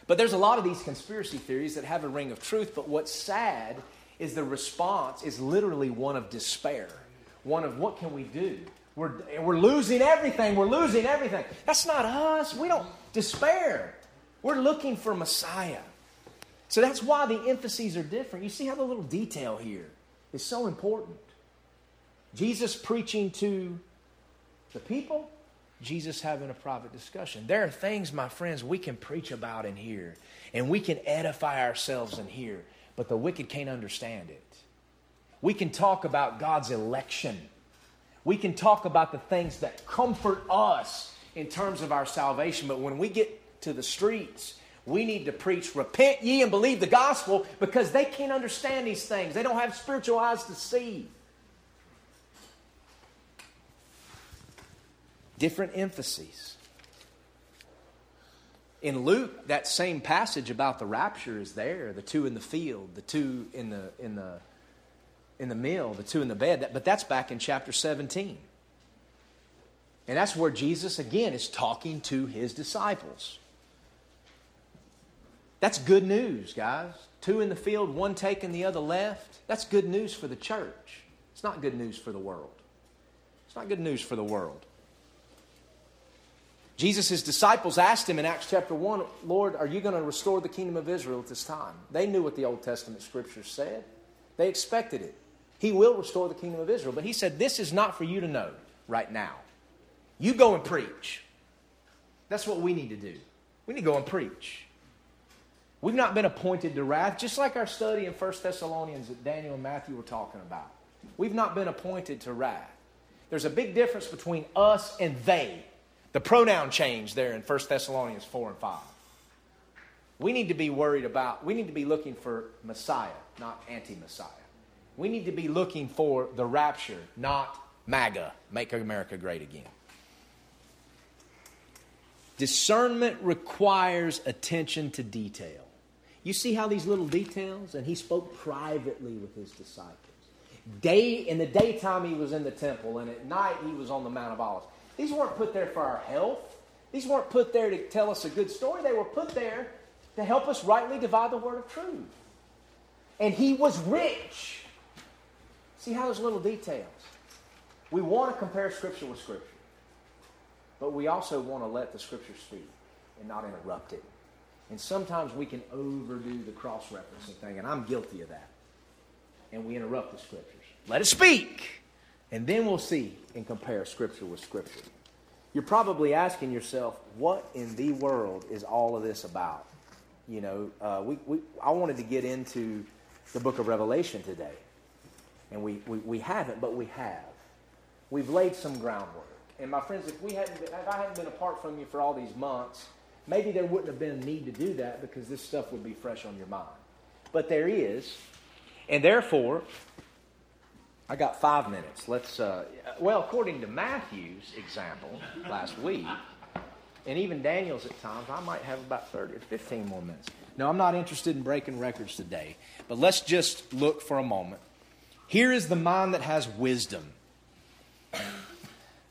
But there's a lot of these conspiracy theories that have a ring of truth, but what's sad is the response is literally one of despair. One of what can we do? We're, we're losing everything. We're losing everything. That's not us. We don't despair. We're looking for Messiah. So that's why the emphases are different. You see how the little detail here is so important. Jesus preaching to the people, Jesus having a private discussion. There are things, my friends, we can preach about in here, and we can edify ourselves in here, but the wicked can't understand it. We can talk about God's election. We can talk about the things that comfort us in terms of our salvation, but when we get to the streets, we need to preach, repent ye and believe the gospel because they can't understand these things. They don't have spiritual eyes to see. Different emphases. In Luke, that same passage about the rapture is there the two in the field, the two in the, in the, in the mill, the two in the bed. But that's back in chapter 17. And that's where Jesus, again, is talking to his disciples. That's good news, guys. Two in the field, one taken, the other left. That's good news for the church. It's not good news for the world. It's not good news for the world. Jesus' disciples asked him in Acts chapter 1, Lord, are you going to restore the kingdom of Israel at this time? They knew what the Old Testament scriptures said, they expected it. He will restore the kingdom of Israel. But he said, This is not for you to know right now. You go and preach. That's what we need to do. We need to go and preach. We've not been appointed to wrath, just like our study in 1 Thessalonians that Daniel and Matthew were talking about. We've not been appointed to wrath. There's a big difference between us and they. The pronoun change there in 1 Thessalonians 4 and 5. We need to be worried about, we need to be looking for Messiah, not anti Messiah. We need to be looking for the rapture, not MAGA, make America great again. Discernment requires attention to detail. You see how these little details, and he spoke privately with his disciples. Day in the daytime he was in the temple, and at night he was on the Mount of Olives. These weren't put there for our health. These weren't put there to tell us a good story. They were put there to help us rightly divide the word of truth. And he was rich. See how those little details. We want to compare Scripture with Scripture, but we also want to let the Scripture speak and not interrupt it. And sometimes we can overdo the cross referencing thing, and I'm guilty of that. And we interrupt the Scriptures. Let it speak. And then we'll see and compare Scripture with Scripture. You're probably asking yourself, what in the world is all of this about? You know, uh, we, we, I wanted to get into the book of Revelation today. And we, we, we haven't, but we have. We've laid some groundwork. And my friends, if, we hadn't been, if I hadn't been apart from you for all these months, maybe there wouldn't have been a need to do that because this stuff would be fresh on your mind. But there is. And therefore, I got five minutes. Let's, uh, well, according to Matthew's example last week, and even Daniel's at times, I might have about 30 or 15 more minutes. No, I'm not interested in breaking records today, but let's just look for a moment. Here is the mind that has wisdom.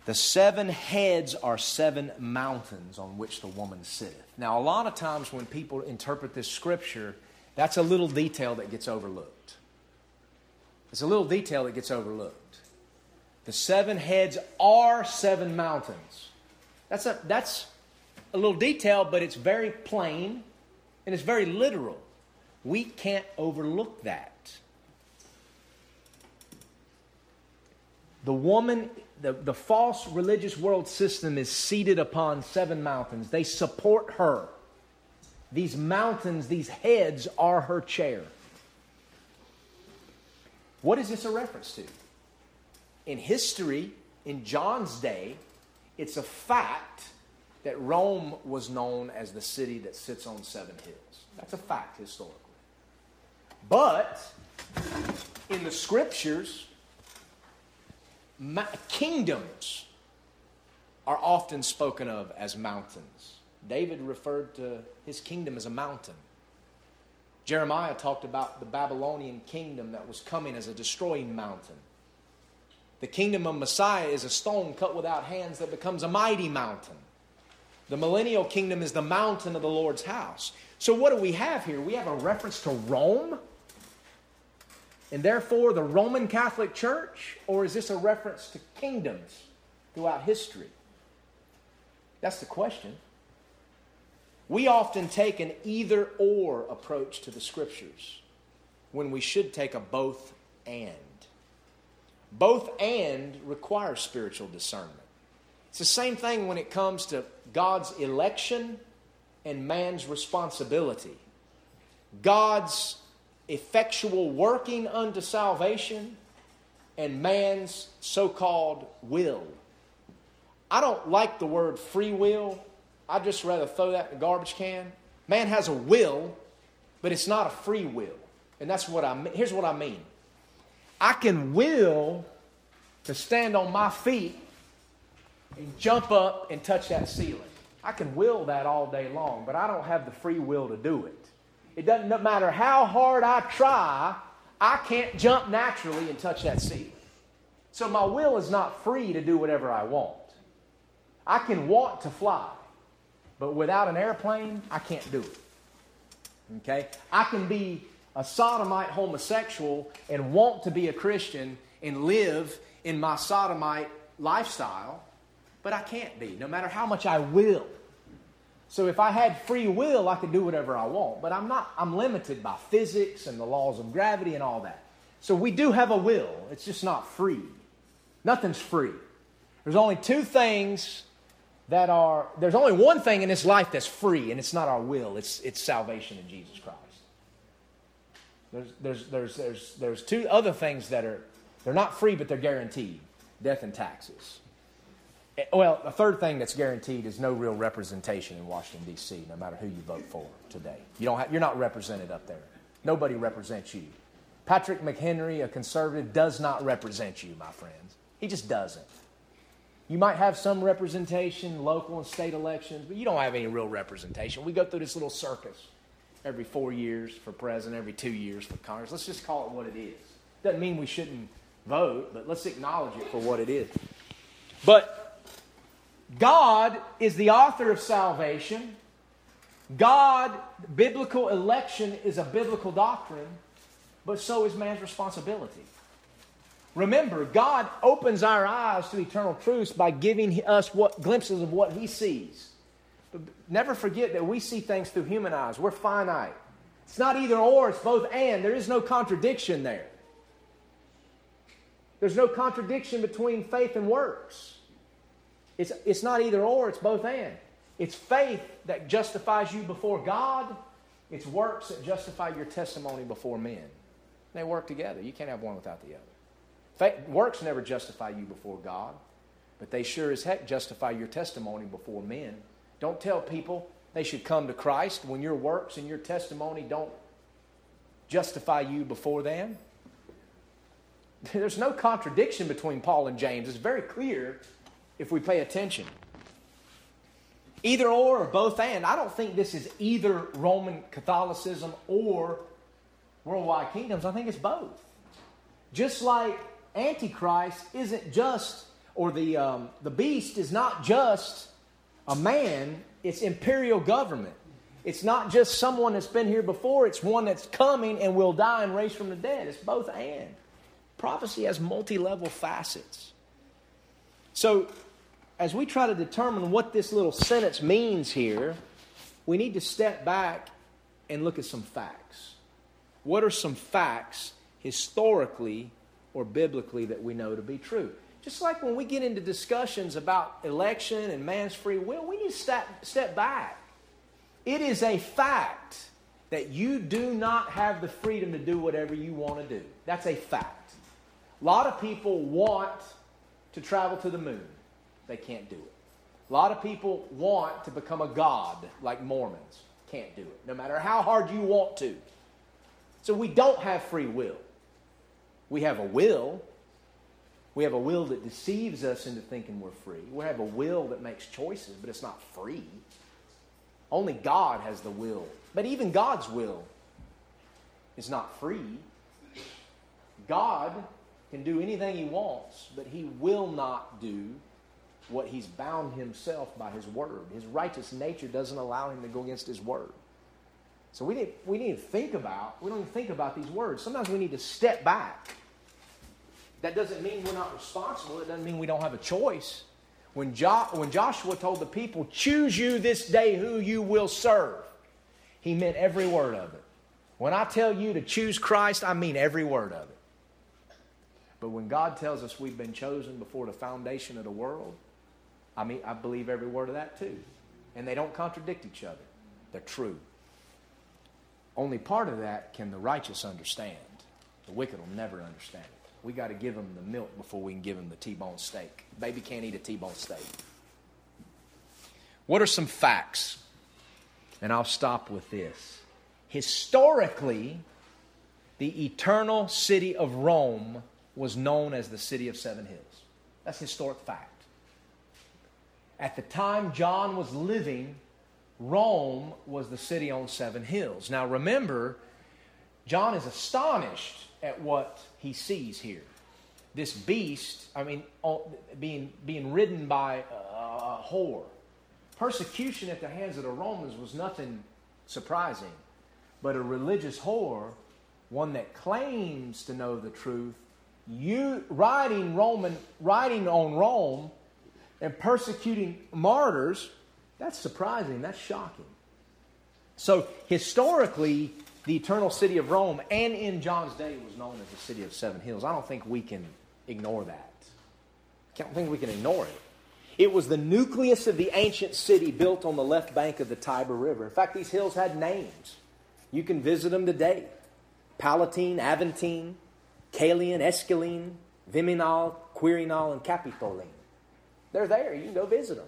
The seven heads are seven mountains on which the woman sitteth. Now, a lot of times when people interpret this scripture, that's a little detail that gets overlooked. It's a little detail that gets overlooked. The seven heads are seven mountains. That's a, that's a little detail, but it's very plain and it's very literal. We can't overlook that. The woman, the, the false religious world system is seated upon seven mountains. They support her. These mountains, these heads are her chair. What is this a reference to? In history, in John's day, it's a fact that Rome was known as the city that sits on seven hills. That's a fact historically. But in the scriptures, kingdoms are often spoken of as mountains. David referred to his kingdom as a mountain. Jeremiah talked about the Babylonian kingdom that was coming as a destroying mountain. The kingdom of Messiah is a stone cut without hands that becomes a mighty mountain. The millennial kingdom is the mountain of the Lord's house. So, what do we have here? We have a reference to Rome, and therefore the Roman Catholic Church, or is this a reference to kingdoms throughout history? That's the question. We often take an either or approach to the scriptures when we should take a both and. Both and requires spiritual discernment. It's the same thing when it comes to God's election and man's responsibility. God's effectual working unto salvation and man's so called will. I don't like the word free will. I'd just rather throw that in the garbage can. Man has a will, but it's not a free will. And that's what I mean. Here's what I mean I can will to stand on my feet and jump up and touch that ceiling. I can will that all day long, but I don't have the free will to do it. It doesn't matter how hard I try, I can't jump naturally and touch that ceiling. So my will is not free to do whatever I want. I can want to fly, but without an airplane, I can't do it. Okay? I can be a sodomite homosexual and want to be a Christian and live in my sodomite lifestyle, but I can't be, no matter how much I will. So if I had free will, I could do whatever I want, but I'm not. I'm limited by physics and the laws of gravity and all that. So we do have a will. It's just not free. Nothing's free. There's only two things that are there's only one thing in this life that's free, and it's not our will, it's it's salvation in Jesus Christ. There's there's there's there's there's two other things that are they're not free, but they're guaranteed. Death and taxes. Eh, well, the third thing that's guaranteed is no real representation in Washington, D.C., no matter who you vote for today. You don't have, you're not represented up there. Nobody represents you. Patrick McHenry, a conservative, does not represent you, my friends. He just doesn't. You might have some representation, local and state elections, but you don't have any real representation. We go through this little circus every four years for president, every two years for Congress. Let's just call it what it is. Doesn't mean we shouldn't vote, but let's acknowledge it for what it is. But God is the author of salvation. God, biblical election is a biblical doctrine, but so is man's responsibility. Remember, God opens our eyes to eternal truths by giving us what glimpses of what He sees. But never forget that we see things through human eyes. We're finite. It's not either or, it's both and. There is no contradiction there. There's no contradiction between faith and works. It's, it's not either or, it's both and. It's faith that justifies you before God, it's works that justify your testimony before men. They work together. You can't have one without the other. Faith, works never justify you before God, but they sure as heck justify your testimony before men. Don't tell people they should come to Christ when your works and your testimony don't justify you before them. <laughs> There's no contradiction between Paul and James. It's very clear if we pay attention. Either or or both and. I don't think this is either Roman Catholicism or worldwide kingdoms. I think it's both. Just like Antichrist isn't just, or the, um, the beast is not just a man, it's imperial government. It's not just someone that's been here before, it's one that's coming and will die and raise from the dead. It's both and. Prophecy has multi level facets. So as we try to determine what this little sentence means here, we need to step back and look at some facts. What are some facts historically or biblically that we know to be true? Just like when we get into discussions about election and man's free will, we need to step, step back. It is a fact that you do not have the freedom to do whatever you want to do. That's a fact. A lot of people want to travel to the moon they can't do it. A lot of people want to become a god like Mormons. Can't do it, no matter how hard you want to. So we don't have free will. We have a will. We have a will that deceives us into thinking we're free. We have a will that makes choices, but it's not free. Only God has the will. But even God's will is not free. God can do anything he wants, but he will not do what he's bound himself by his word. His righteous nature doesn't allow him to go against his word. So we need, we need to think about, we don't even think about these words. Sometimes we need to step back. That doesn't mean we're not responsible. It doesn't mean we don't have a choice. When, jo- when Joshua told the people, choose you this day who you will serve, he meant every word of it. When I tell you to choose Christ, I mean every word of it. But when God tells us we've been chosen before the foundation of the world, I mean, I believe every word of that too. And they don't contradict each other, they're true. Only part of that can the righteous understand. The wicked will never understand it. We got to give them the milk before we can give them the T bone steak. Baby can't eat a T bone steak. What are some facts? And I'll stop with this. Historically, the eternal city of Rome was known as the city of seven hills. That's historic fact. At the time John was living, Rome was the city on seven hills. Now remember, John is astonished at what he sees here. This beast, I mean, being, being ridden by a whore. Persecution at the hands of the Romans was nothing surprising, but a religious whore, one that claims to know the truth, you riding Roman, riding on Rome and persecuting martyrs, that's surprising. That's shocking. So historically, the eternal city of Rome, and in John's day, was known as the city of seven hills. I don't think we can ignore that. I don't think we can ignore it. It was the nucleus of the ancient city built on the left bank of the Tiber River. In fact, these hills had names. You can visit them today Palatine, Aventine, Caelian, Esquiline, Viminal, Quirinal, and Capitoline. They're there. You can go visit them.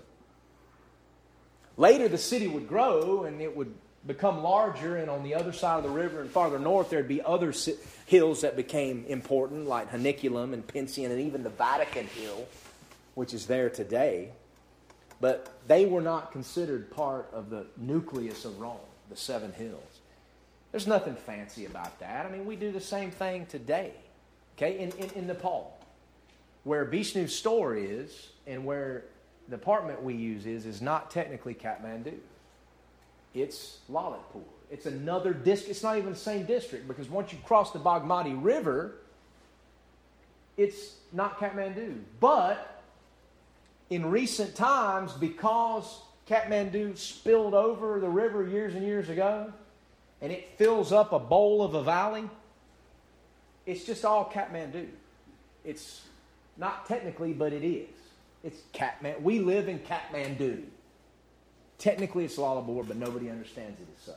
Later, the city would grow and it would become larger, and on the other side of the river and farther north, there'd be other hills that became important, like Janiculum and Pincian, and even the Vatican Hill, which is there today. But they were not considered part of the nucleus of Rome, the seven hills. There's nothing fancy about that. I mean, we do the same thing today, okay, in, in, in Nepal. Where Vishnu's store is and where the apartment we use is, is not technically Kathmandu. It's Lalitpur. It's another district. It's not even the same district because once you cross the Bagmati River, it's not Kathmandu. But in recent times, because Kathmandu spilled over the river years and years ago, and it fills up a bowl of a valley, it's just all Kathmandu. It's not technically, but it is. It's Kathmandu. We live in Kathmandu. Technically, it's Lalitpur, but nobody understands it as such.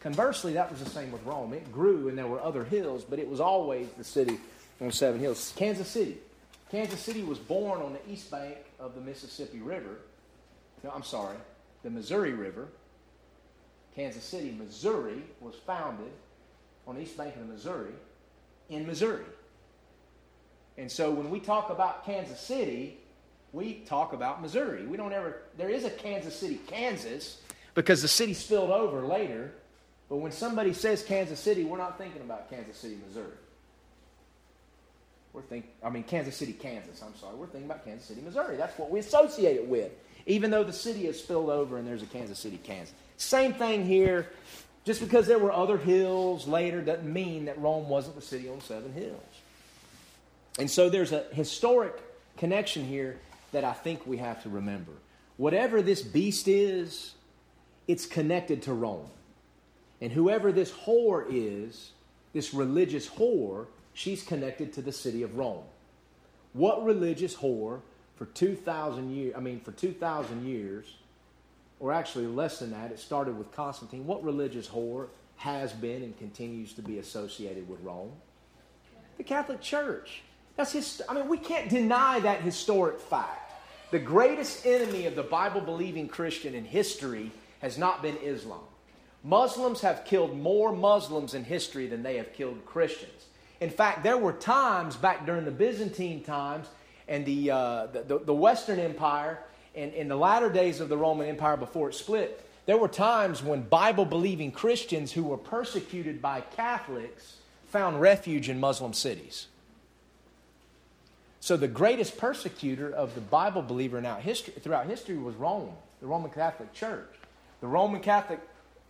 Conversely, that was the same with Rome. It grew, and there were other hills, but it was always the city on seven hills. Kansas City. Kansas City was born on the east bank of the Mississippi River. No, I'm sorry, the Missouri River. Kansas City, Missouri, was founded on the east bank of the Missouri in Missouri. And so when we talk about Kansas City, we talk about Missouri. We don't ever, there is a Kansas City, Kansas, because the city spilled over later. But when somebody says Kansas City, we're not thinking about Kansas City, Missouri. We're thinking, I mean, Kansas City, Kansas, I'm sorry. We're thinking about Kansas City, Missouri. That's what we associate it with, even though the city is spilled over and there's a Kansas City, Kansas. Same thing here. Just because there were other hills later doesn't mean that Rome wasn't the city on seven hills. And so there's a historic connection here that I think we have to remember. Whatever this beast is, it's connected to Rome. And whoever this whore is, this religious whore, she's connected to the city of Rome. What religious whore for 2,000 years, I mean, for 2,000 years, or actually less than that, it started with Constantine. What religious whore has been and continues to be associated with Rome? The Catholic Church. That's his, I mean, we can't deny that historic fact. The greatest enemy of the Bible believing Christian in history has not been Islam. Muslims have killed more Muslims in history than they have killed Christians. In fact, there were times back during the Byzantine times and the, uh, the, the, Western Empire and in the latter days of the Roman Empire before it split, there were times when Bible believing Christians who were persecuted by Catholics found refuge in Muslim cities. So the greatest persecutor of the Bible believer history, throughout history was Rome, the Roman Catholic Church. The Roman Catholic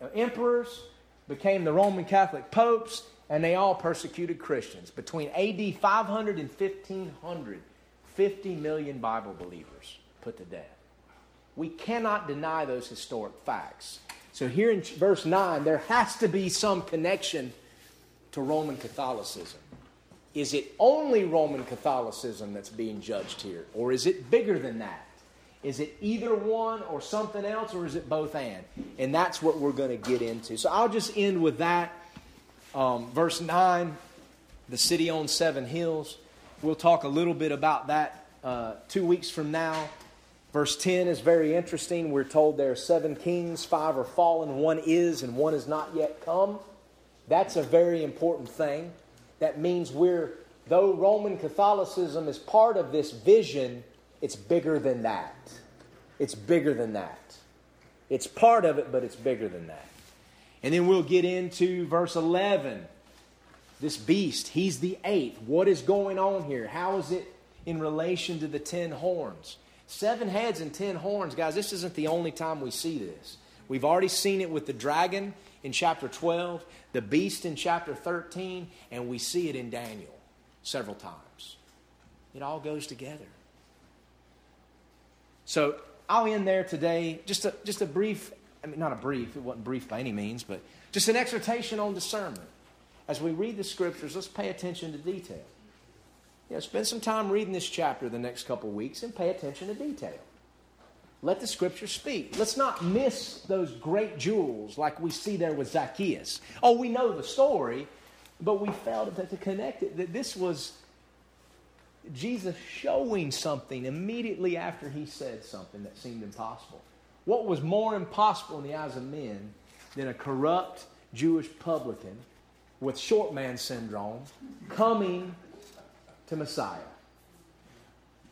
uh, emperors became the Roman Catholic popes, and they all persecuted Christians. Between AD 500 and 1500, 50 million Bible believers put to death. We cannot deny those historic facts. So here in verse 9, there has to be some connection to Roman Catholicism. Is it only Roman Catholicism that's being judged here? Or is it bigger than that? Is it either one or something else, or is it both and? And that's what we're going to get into. So I'll just end with that. Um, verse 9 the city on seven hills. We'll talk a little bit about that uh, two weeks from now. Verse 10 is very interesting. We're told there are seven kings, five are fallen, one is, and one has not yet come. That's a very important thing. That means we're, though Roman Catholicism is part of this vision, it's bigger than that. It's bigger than that. It's part of it, but it's bigger than that. And then we'll get into verse 11 this beast, he's the eighth. What is going on here? How is it in relation to the ten horns? Seven heads and ten horns. Guys, this isn't the only time we see this. We've already seen it with the dragon in chapter 12, the beast in chapter 13, and we see it in Daniel several times. It all goes together. So I'll end there today. Just a, just a brief, I mean, not a brief, it wasn't brief by any means, but just an exhortation on discernment as we read the scriptures, let's pay attention to detail. You know, spend some time reading this chapter the next couple weeks and pay attention to detail. Let the scripture speak. Let's not miss those great jewels like we see there with Zacchaeus. Oh, we know the story, but we failed to, connect it. That this was Jesus showing something immediately after he said something that seemed impossible. What was more impossible in the eyes of men than a corrupt Jewish publican with short man syndrome coming to Messiah.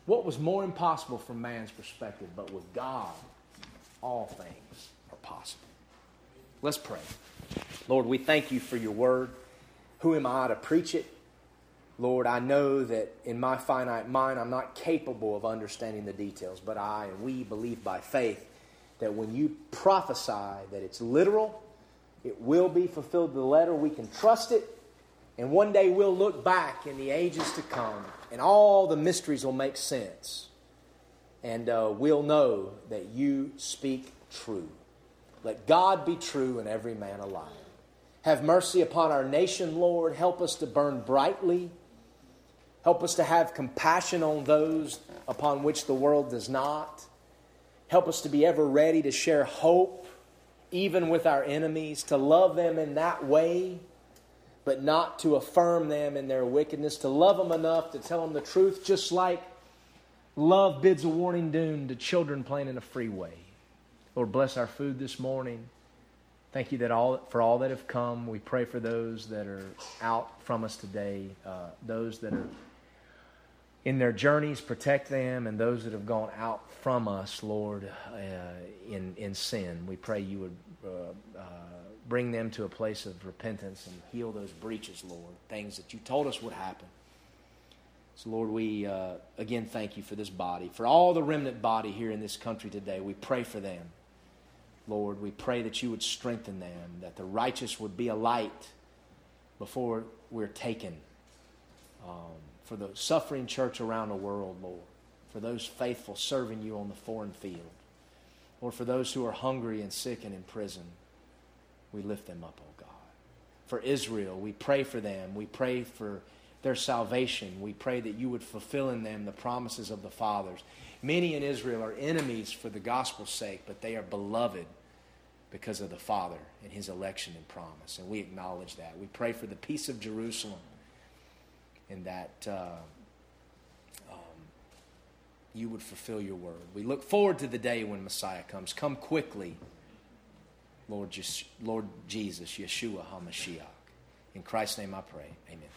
What was more impossible from man's perspective, but with God, all things are possible. Let's pray. Lord, we thank you for your word. Who am I to preach it? Lord, I know that in my finite mind I'm not capable of understanding the details, but I and we believe by faith that when you prophesy that it's literal, it will be fulfilled to the letter. We can trust it. And one day we'll look back in the ages to come, and all the mysteries will make sense. And uh, we'll know that you speak true. Let God be true and every man a liar. Have mercy upon our nation, Lord. Help us to burn brightly. Help us to have compassion on those upon which the world does not. Help us to be ever ready to share hope even with our enemies, to love them in that way, but not to affirm them in their wickedness, to love them enough to tell them the truth, just like love bids a warning doom to children playing in a freeway. Lord, bless our food this morning. Thank you that all, for all that have come. We pray for those that are out from us today, uh, those that are in their journeys, protect them, and those that have gone out from us, Lord, uh, in, in sin. We pray you would uh, uh, bring them to a place of repentance and heal those breaches, Lord, things that you told us would happen. So, Lord, we uh, again thank you for this body, for all the remnant body here in this country today. We pray for them. Lord, we pray that you would strengthen them, that the righteous would be a light before we're taken. Um, for the suffering church around the world, Lord, for those faithful serving you on the foreign field, Lord, for those who are hungry and sick and in prison, we lift them up, oh God. For Israel, we pray for them. We pray for their salvation. We pray that you would fulfill in them the promises of the fathers. Many in Israel are enemies for the gospel's sake, but they are beloved because of the Father and his election and promise. And we acknowledge that. We pray for the peace of Jerusalem and that uh, um, you would fulfill your word. We look forward to the day when Messiah comes. Come quickly, Lord, Lord Jesus, Yeshua HaMashiach. In Christ's name I pray. Amen.